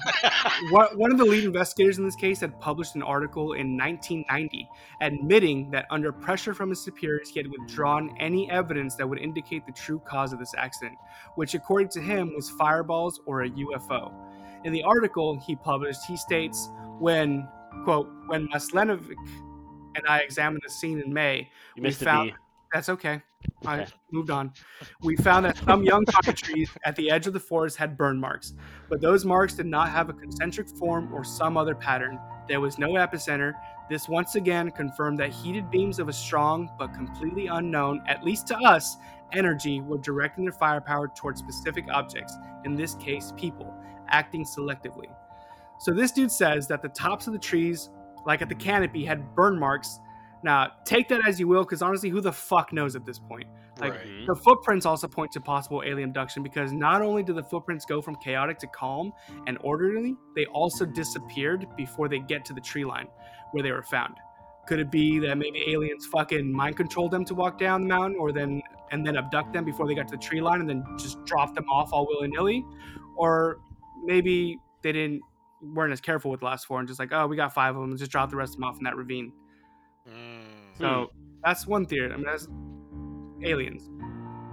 One one of the lead investigators in this case had published an article in 1990 admitting that under pressure from his superiors, he had withdrawn any evidence that would indicate the true cause of this accident, which, according to him, was fireballs or a UFO. In the article he published, he states, when, quote, when Maslenovic and I examined the scene in May, You We found- D. that's okay. I Okay. moved on. We found that some young trees at the edge of the forest had burn marks, but those marks did not have a concentric form or some other pattern. There was no epicenter. This once again confirmed that heated beams of a strong but completely unknown, at least to us, energy were directing their firepower towards specific objects, in this case, people, acting selectively. So this dude says that the tops of the trees, like at the canopy, had burn marks Now, take that as you will, because honestly, who the fuck knows at this point? Like, right. Mhm. The footprints also point to possible alien abduction because not only do the footprints go from chaotic to calm and orderly, they also disappeared before they get to the tree line where they were found. Could it be that maybe aliens fucking mind controlled them to walk down the mountain, or then and then abduct them before they got to the tree line and then just drop them off all willy nilly, or maybe they didn't weren't as careful with the last four and just like oh we got five of them just drop the rest of them off in that ravine. So that's one theory. I mean, that's aliens.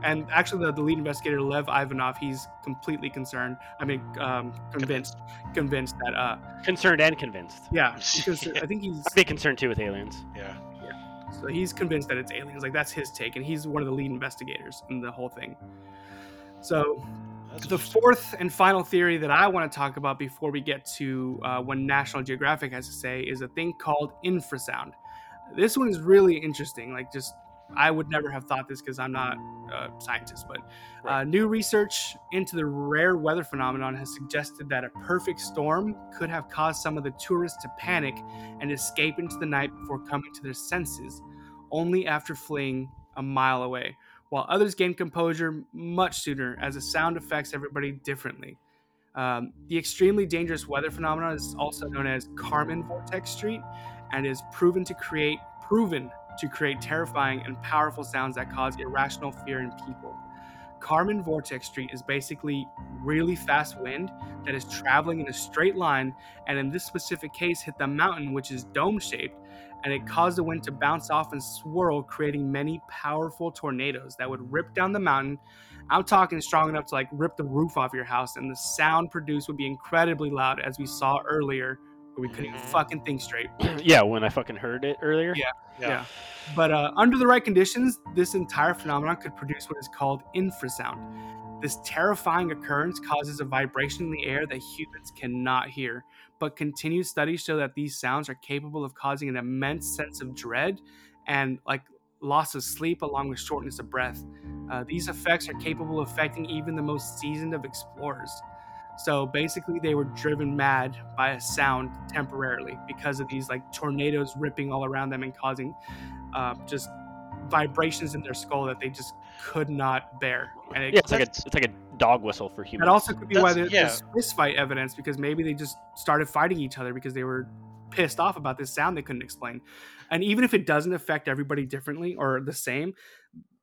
And actually, the, the lead investigator, Lev Ivanov, he's completely concerned. I mean, um, convinced, convinced that, uh, Concerned and convinced. yeah, because I think he's I'd be concerned too with aliens. Yeah. yeah. so he's convinced that it's aliens. Like that's his take, and he's one of the lead investigators in the whole thing. So That's the fourth and final theory that I want to talk about before we get to uh, what National Geographic has to say is a thing called infrasound. This one is really interesting. Like, just I would never have thought this because I'm not a scientist, but uh, new research into the rare weather phenomenon has suggested that a perfect storm could have caused some of the tourists to panic and escape into the night before coming to their senses, only after fleeing a mile away while others gain composure much sooner as the sound affects everybody differently. Um, the extremely dangerous weather phenomenon is also known as Karman Vortex Street and is proven to create proven to create terrifying and powerful sounds that cause irrational fear in people. Karman Vortex Street is basically really fast wind that is traveling in a straight line and in this specific case hit the mountain which is dome shaped and it caused the wind to bounce off and swirl, creating many powerful tornadoes that would rip down the mountain. I'm talking strong enough to like rip the roof off your house, and the sound produced would be incredibly loud, as we saw earlier, we couldn't even Mhm. fucking think straight. yeah, when I fucking heard it earlier. Yeah. Yeah. But uh, under the right conditions, this entire phenomenon could produce what is called infrasound. This terrifying occurrence causes a vibration in the air that humans cannot hear, but continued studies show that these sounds are capable of causing an immense sense of dread and like loss of sleep along with shortness of breath. Uh, these effects are capable of affecting even the most seasoned of explorers. So basically, they were driven mad by a sound temporarily because of these like tornadoes ripping all around them and causing uh, just vibrations in their skull that they just could not bear. And it, Yeah, it's like a it's like a dog whistle for humans. that also could be why That's- there- yeah. there's fist fight evidence because maybe they just started fighting each other because they were pissed off about this sound they couldn't explain. And even if it doesn't affect everybody differently or the same,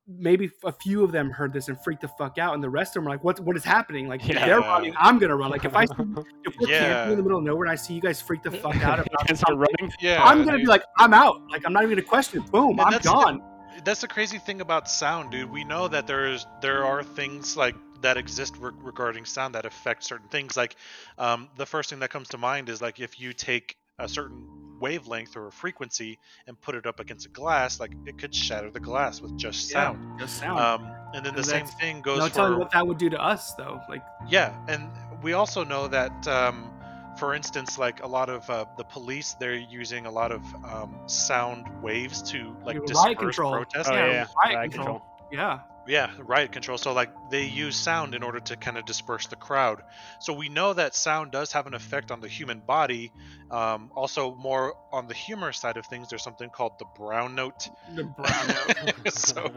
maybe a few of them heard this and freaked the fuck out, and the rest of them are like, "What? What is happening? Like Yeah. they're running, I'm gonna run. Like if I see, if we're Yeah. camping in the middle of nowhere and I see you guys freak the fuck out about running. Yeah. I'm gonna dude. be like, I'm out. Like I'm not even gonna question it. Boom, And I'm that's the- gone. that's the crazy thing about sound, dude. We know that there's there are things like that exist re- regarding sound that affect certain things. Like um, the first thing that comes to mind is like if you take a certain wavelength or a frequency and put it up against a glass, like it could shatter the glass with just Yeah, sound. just sound. Um, and then the same thing goes no for telling what that would do to us, though. Like yeah, and we also know that, um, for instance, like a lot of uh, the police, they're using a lot of um, sound waves to like Riot disperse control. protest. Oh Yeah, yeah, riot riot control. control. yeah, Yeah, riot control. So like they use sound in order to kind of disperse the crowd. So we know that sound does have an effect on the human body. Um, also, more on the humor side of things, there's something called the brown note. the brown note. so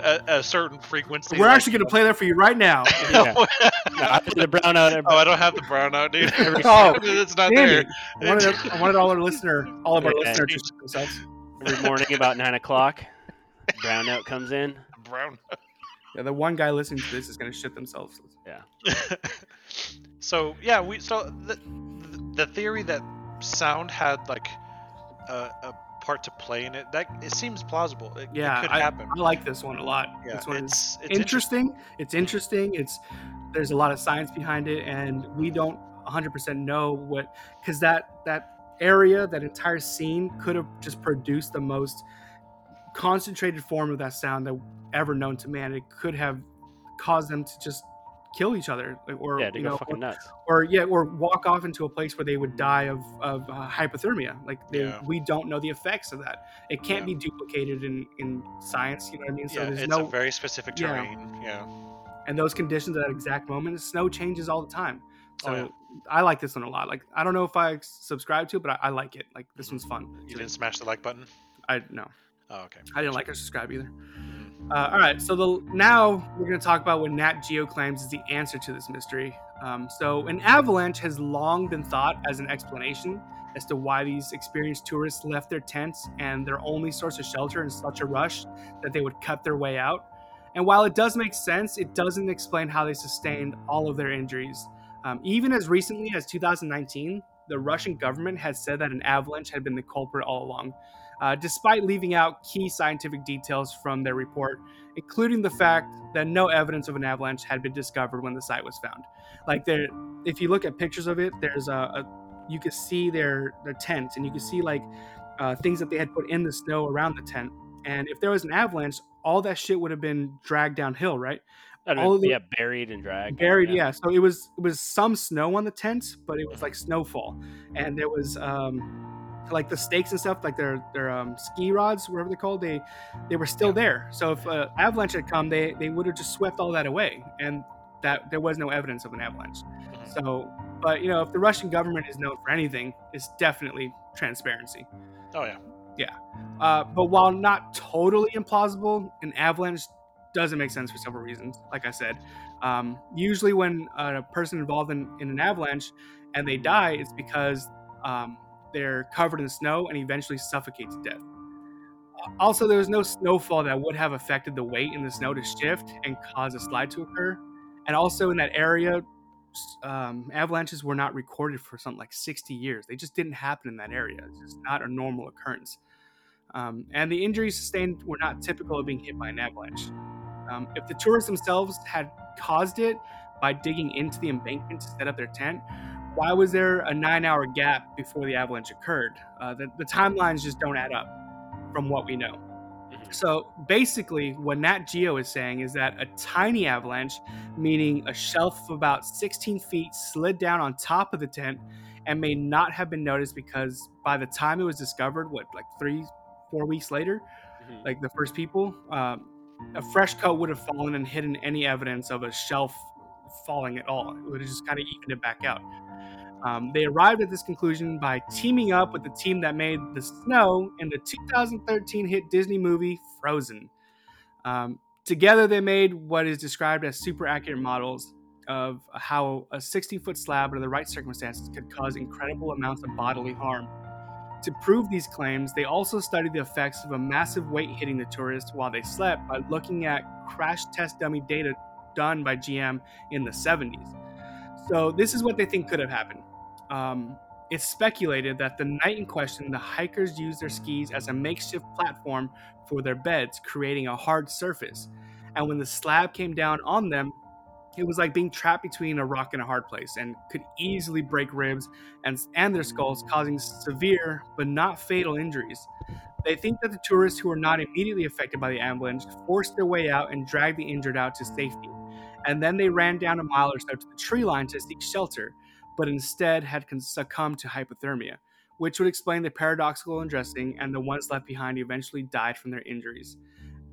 a, a certain frequency. We're like- actually gonna play that for you right now. Yeah. No, I put the brown out. oh, I don't have the brown note, dude. Oh, it's not Damn there. I wanted, I wanted all our listener, all of our Yeah. listeners to shit every morning about nine o'clock. Brown note comes in. Brown. Yeah, the one guy listening to this is gonna shit themselves. Yeah. so yeah, we so the, the theory that sound had like a, a part to play in it that it seems plausible. It, Yeah, it could I, happen. I like this one a lot. Yeah, this one is it's, it's interesting. It's interesting. It's there's a lot of science behind it, and we don't 100% know what because that that area, that entire scene, could have just produced the most concentrated form of that sound that ever known to man. It could have caused them to just kill each other, like, or Yeah, to you go know, fucking nuts. or yeah, or walk off into a place where they would die of of uh, hypothermia. Like they, Yeah. we don't know the effects of that. It can't Yeah. be duplicated in in science. You know what I mean? So yeah, there's it's no a very specific Yeah. terrain. Yeah. and those conditions at that exact moment, snow changes all the time. So Oh, yeah. I like this one a lot. Like I don't know if I subscribe to it, but I, I like it. Like this one's fun. You didn't smash the like button. I no, Oh, okay. I didn't like or subscribe either. Uh, all right, so the now we're going to talk about what Nat Geo claims is the answer to this mystery. Um, so, an avalanche has long been thought as an explanation as to why these experienced tourists left their tents and their only source of shelter in such a rush that they would cut their way out. And while it does make sense, it doesn't explain how they sustained all of their injuries. Um, even as recently as 2019, the Russian government had said that an avalanche had been the culprit all along, uh, despite leaving out key scientific details from their report, including the fact that no evidence of an avalanche had been discovered when the site was found. Like there, if you look at pictures of it, there's a, a you can see their their tents, and you can see like uh, things that they had put in the snow around the tent. And if there was an avalanche, all that shit would have been dragged downhill, right? All the- yeah, buried and dragged. Buried, yeah. So it was it was some snow on the tent, but it was like snowfall, and there was um like the stakes and stuff, like their their um, ski rods, whatever they're called, they they were still there. So if uh, avalanche had come, they they would have just swept all that away, and that there was no evidence of an avalanche. Mhm. So, but you know, if the Russian government is known for anything, it's definitely transparency. Oh yeah, yeah. Uh, but while not totally implausible, an avalanche doesn't make sense for several reasons. Like I said, um, usually when a person involved in, in an avalanche and they die, it's because um, they're covered in snow and eventually suffocate to death. Also, there was no snowfall that would have affected the weight in the snow to shift and cause a slide to occur. And also in that area, um, avalanches were not recorded for something like 60 years. They just didn't happen in that area. It's just not a normal occurrence. Um, and the injuries sustained were not typical of being hit by an avalanche. Um, if the tourists themselves had caused it by digging into the embankment to set up their tent, why was there a nine hour gap before the avalanche occurred? Uh, the, the timelines just don't add up from what we know. Mhm. So basically, what Nat Geo is saying is that a tiny avalanche, meaning a shelf of about 16 feet, slid down on top of the tent and may not have been noticed because by the time it was discovered, what, like three, four weeks later, Mhm. like the first people, um, a fresh coat would have fallen and hidden any evidence of a shelf falling at all. It would have just kind of evened it back out. Um, they arrived at this conclusion by teaming up with the team that made the snow in the 2013 hit Disney movie Frozen. Um, together, they made what is described as super accurate models of how a 60 foot slab under the right circumstances could cause incredible amounts of bodily harm. To prove these claims, they also studied the effects of a massive weight hitting the tourists while they slept by looking at crash test dummy data done by GM in the 70s. So, this is what they think could have happened. Um, it's speculated that the night in question, the hikers used their skis as a makeshift platform for their beds, creating a hard surface. And when the slab came down on them, it was like being trapped between a rock and a hard place and could easily break ribs and, and their skulls, causing severe but not fatal injuries. They think that the tourists who were not immediately affected by the avalanche forced their way out and dragged the injured out to safety. And then they ran down a mile or so to the tree line to seek shelter, but instead had succumbed to hypothermia, which would explain the paradoxical undressing, and the ones left behind eventually died from their injuries.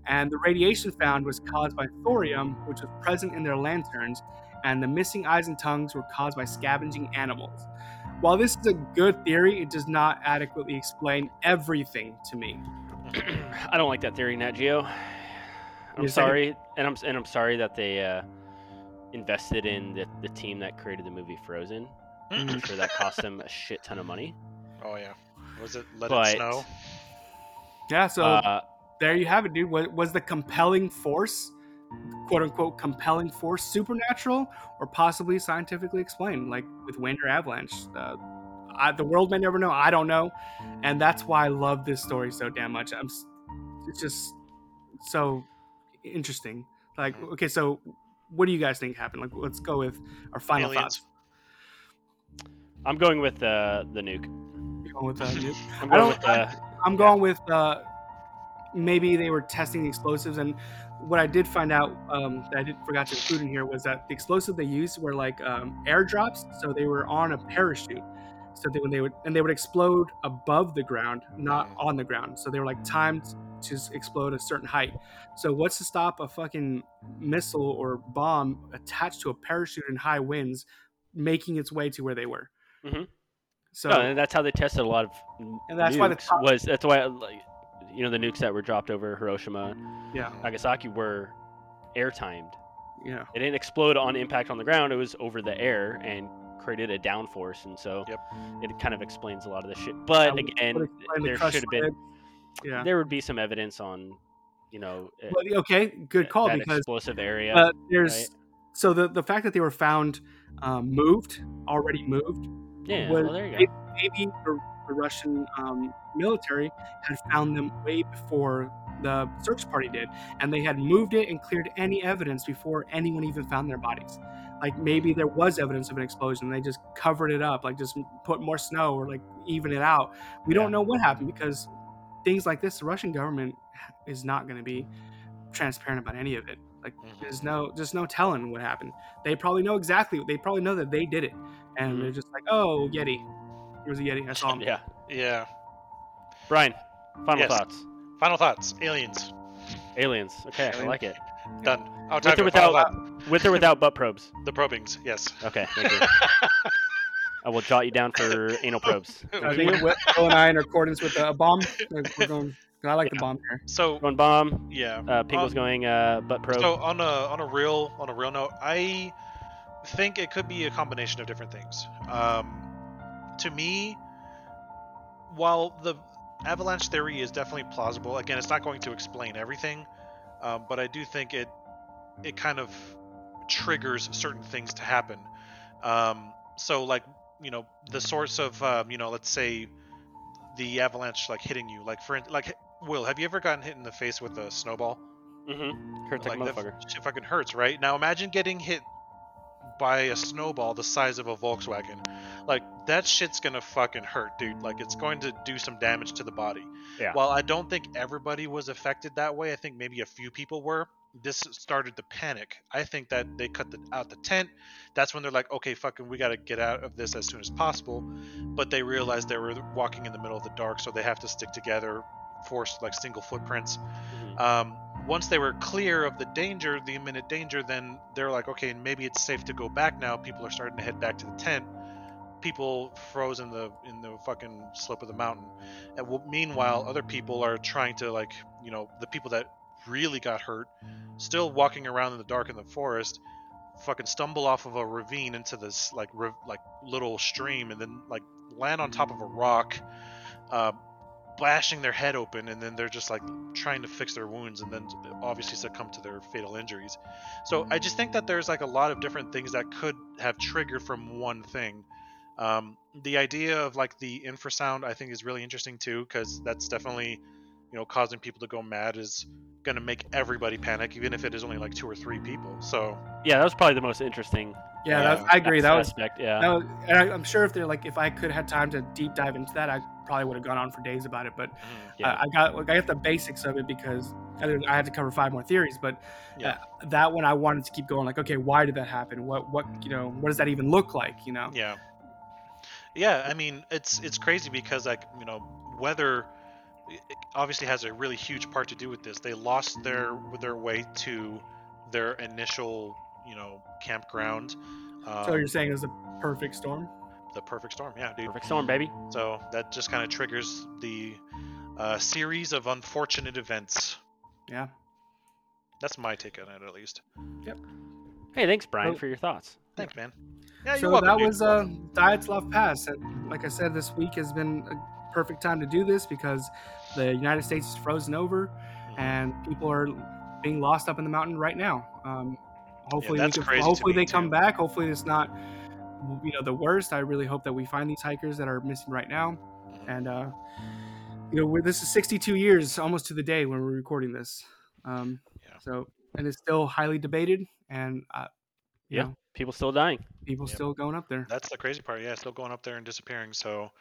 And the radiation found was caused by thorium, which was present in their lanterns, and the missing eyes and tongues were caused by scavenging animals. While this is a good theory, it does not adequately explain everything to me. I don't like that theory, Nat Geo. I'm You're saying- sorry, and I'm and I'm sorry that they uh, invested in the, the team that created the movie Frozen. I'm sure that cost them a shit ton of money. Oh yeah. Was it Let But- It Snow? Yeah, so uh, there you have it, dude. Was, was the compelling force, quote unquote, compelling force supernatural or possibly scientifically explained, like with wind or avalanche? Uh, I, the world may never know. I don't know, and that's why I love this story so damn much. I'm, it's just so interesting. Like, okay, so what do you guys think happened? Like, let's go with our final Aliens. thoughts. I'm going with uh, the nuke. You going with, uh, Nuke? I'm going with uh, I'm going with uh, maybe they were testing the explosives, and what I did find out um, that I did forgot to include in here was that the explosive they used were like um, airdrops, so they were on a parachute. So they, when they would and they would explode above the ground, not on the ground. So they were like timed to explode a certain height. So what's to stop a fucking missile or bomb attached to a parachute in high winds making its way to where they were? Mhm. So no, and that's how they tested a lot of. And that's why the nukes top- was that's why like you know the nukes that were dropped over Hiroshima, Yeah, Nagasaki were air timed. yeah. It didn't explode on impact on the ground. It was over the air and created a downforce, and so Yep. it kind of explains a lot of this shit. But would- again, there should have been. Yeah. there would be some evidence on, you know, uh, Well, okay, good call because explosive area. uh, there's right? so the the fact that they were found um, moved already moved yeah, was- well, there you go. maybe the, the Russian um, military had found them way before the search party did, and they had moved it and cleared any evidence before anyone even found their bodies. Like maybe there was evidence of an explosion, they just covered it up, like just put more snow or like even it out. We Yeah. don't know what happened because things like this, the Russian government is not going to be transparent about any of it. Like Mhm. there's no just no telling what happened. They probably know exactly. They probably know that they did it, and Mhm. they're just like, "Oh, Yeti, it was a Yeti. I saw him." Yeah, Yeah. Brian, final Yes. thoughts. Final thoughts. Aliens. Aliens. Okay, I like it. Done. Oh, With time or to without final thought. With or without butt probes. the probings. Yes. Okay, thank you. I will jot you down for anal probes. I think Will Will and I, in accordance with a bomb, we're we're going. I like the bomb here. so Going bomb. yeah. Uh, Pingle's Um, going uh, butt probe. So on a on a real on a real note, I think it could be a combination of different things. Um, to me, while the avalanche theory is definitely plausible, again, it's not going to explain everything, um, but I do think it it kind of triggers certain things to happen. Um, so like you know the source of um, you know let's say the avalanche like hitting you like for like Will, have you ever gotten hit in the face with a snowball? mm-hmm. Hurts like, that motherfucker. shit fucking hurts, right? Now imagine getting hit by a snowball the size of a Volkswagen. Like that shit's gonna fucking hurt, dude. Like it's going to do some damage to the body. Yeah. While I don't think everybody was affected that way, I think maybe a few people were. This started the panic. I think that they cut the, out the tent. That's when they're like, okay, fucking, we gotta get out of this as soon as possible. But they realized they were walking in the middle of the dark, so they have to stick together, force like single footprints Mhm. um, once they were clear of the danger, the imminent danger, then they're like, okay, maybe it's safe to go back now. People are starting to head back to the tent. People froze in the in the fucking slope of the mountain. And w- meanwhile, other people are trying to like, you know, the people that really got hurt, still walking around in the dark in the forest, fucking stumble off of a ravine into this like riv- like little stream, and then like land on top of a rock. Uh, bashing their head open and then they're just like trying to fix their wounds and then obviously succumb to their fatal injuries. So I just think that there's like a lot of different things that could have triggered from one thing. Um, the idea of like the infrasound I think is really interesting too because that's definitely you know causing people to go mad is going to make everybody panic even if it is only like two or three people. So Yeah, that was probably the most interesting. Yeah, Yeah. that, I agree. That was, aspect. Yeah. that was, and I, I'm sure if they're like, if I could have time to deep dive into that, I probably would have gone on for days about it. But mhm, Yeah. I, I got, like, I got the basics of it because I, I had to cover five more theories. But Yeah. uh, that one I wanted to keep going. Like, okay, why did that happen? What, what, you know, what does that even look like? You know? Yeah. Yeah, I mean, it's it's crazy because like, you know, weather it obviously has a really huge part to do with this. They lost their their way to their initial, you know, campground. Um, So you're saying it was a perfect storm? the perfect storm. Yeah, dude. Perfect storm, baby. So that just kind of triggers the uh, series of unfortunate events. Yeah. That's my take on it, at least. Yep. Hey, thanks, Brian, So- for your thoughts. Thanks, man. Yeah, so you're welcome. that dude. was uh, Dyatlov Pass. And like I said, this week has been a perfect time to do this because the United States is frozen over Mhm. and people are being lost up in the mountain right now. Um, hopefully, that's can, crazy hopefully me, they come too. back. Hopefully, it's not you know the worst. I really hope that we find these hikers that are missing right now. Mhm. And uh, you know, we're, this is 62 years almost to the day when we're recording this. Um, Yeah. So and it's still highly debated, and uh, Yeah. know, People still dying. people Yep. still going up there. That's the crazy part. Yeah, still going up there and disappearing. So,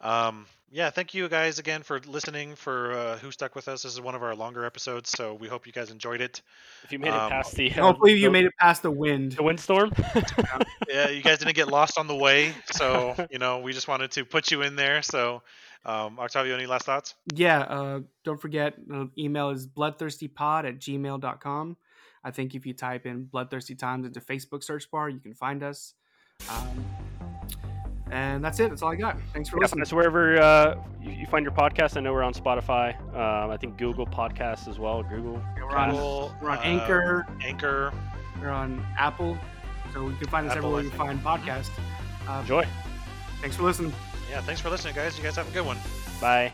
um, yeah, thank you guys again for listening. For uh, who stuck with us, this is one of our longer episodes. So we hope you guys enjoyed it. If you made Um, it past the uh, Hopefully, you the, made it past the wind. the windstorm. Yeah, you guys didn't get lost on the way. So you know, we just wanted to put you in there. So, um, Octavio, any last thoughts? Yeah, uh, don't forget, the email is bloodthirstypod at gmail.com. I think if you type in Bloodthirsty Times into Facebook search bar, you can find us. Um, And that's it. That's all I got. Thanks for Yeah, listening. that's wherever uh, you, you find your podcast. I know we're on Spotify. Um, I think Google Podcasts as well. Google. We're on, we're on uh, Anchor. Anchor. We're on Apple. So you can find us Apple, everywhere you think. find podcasts. Uh, Enjoy. thanks for listening. Yeah, thanks for listening, guys. You guys have a good one. Bye.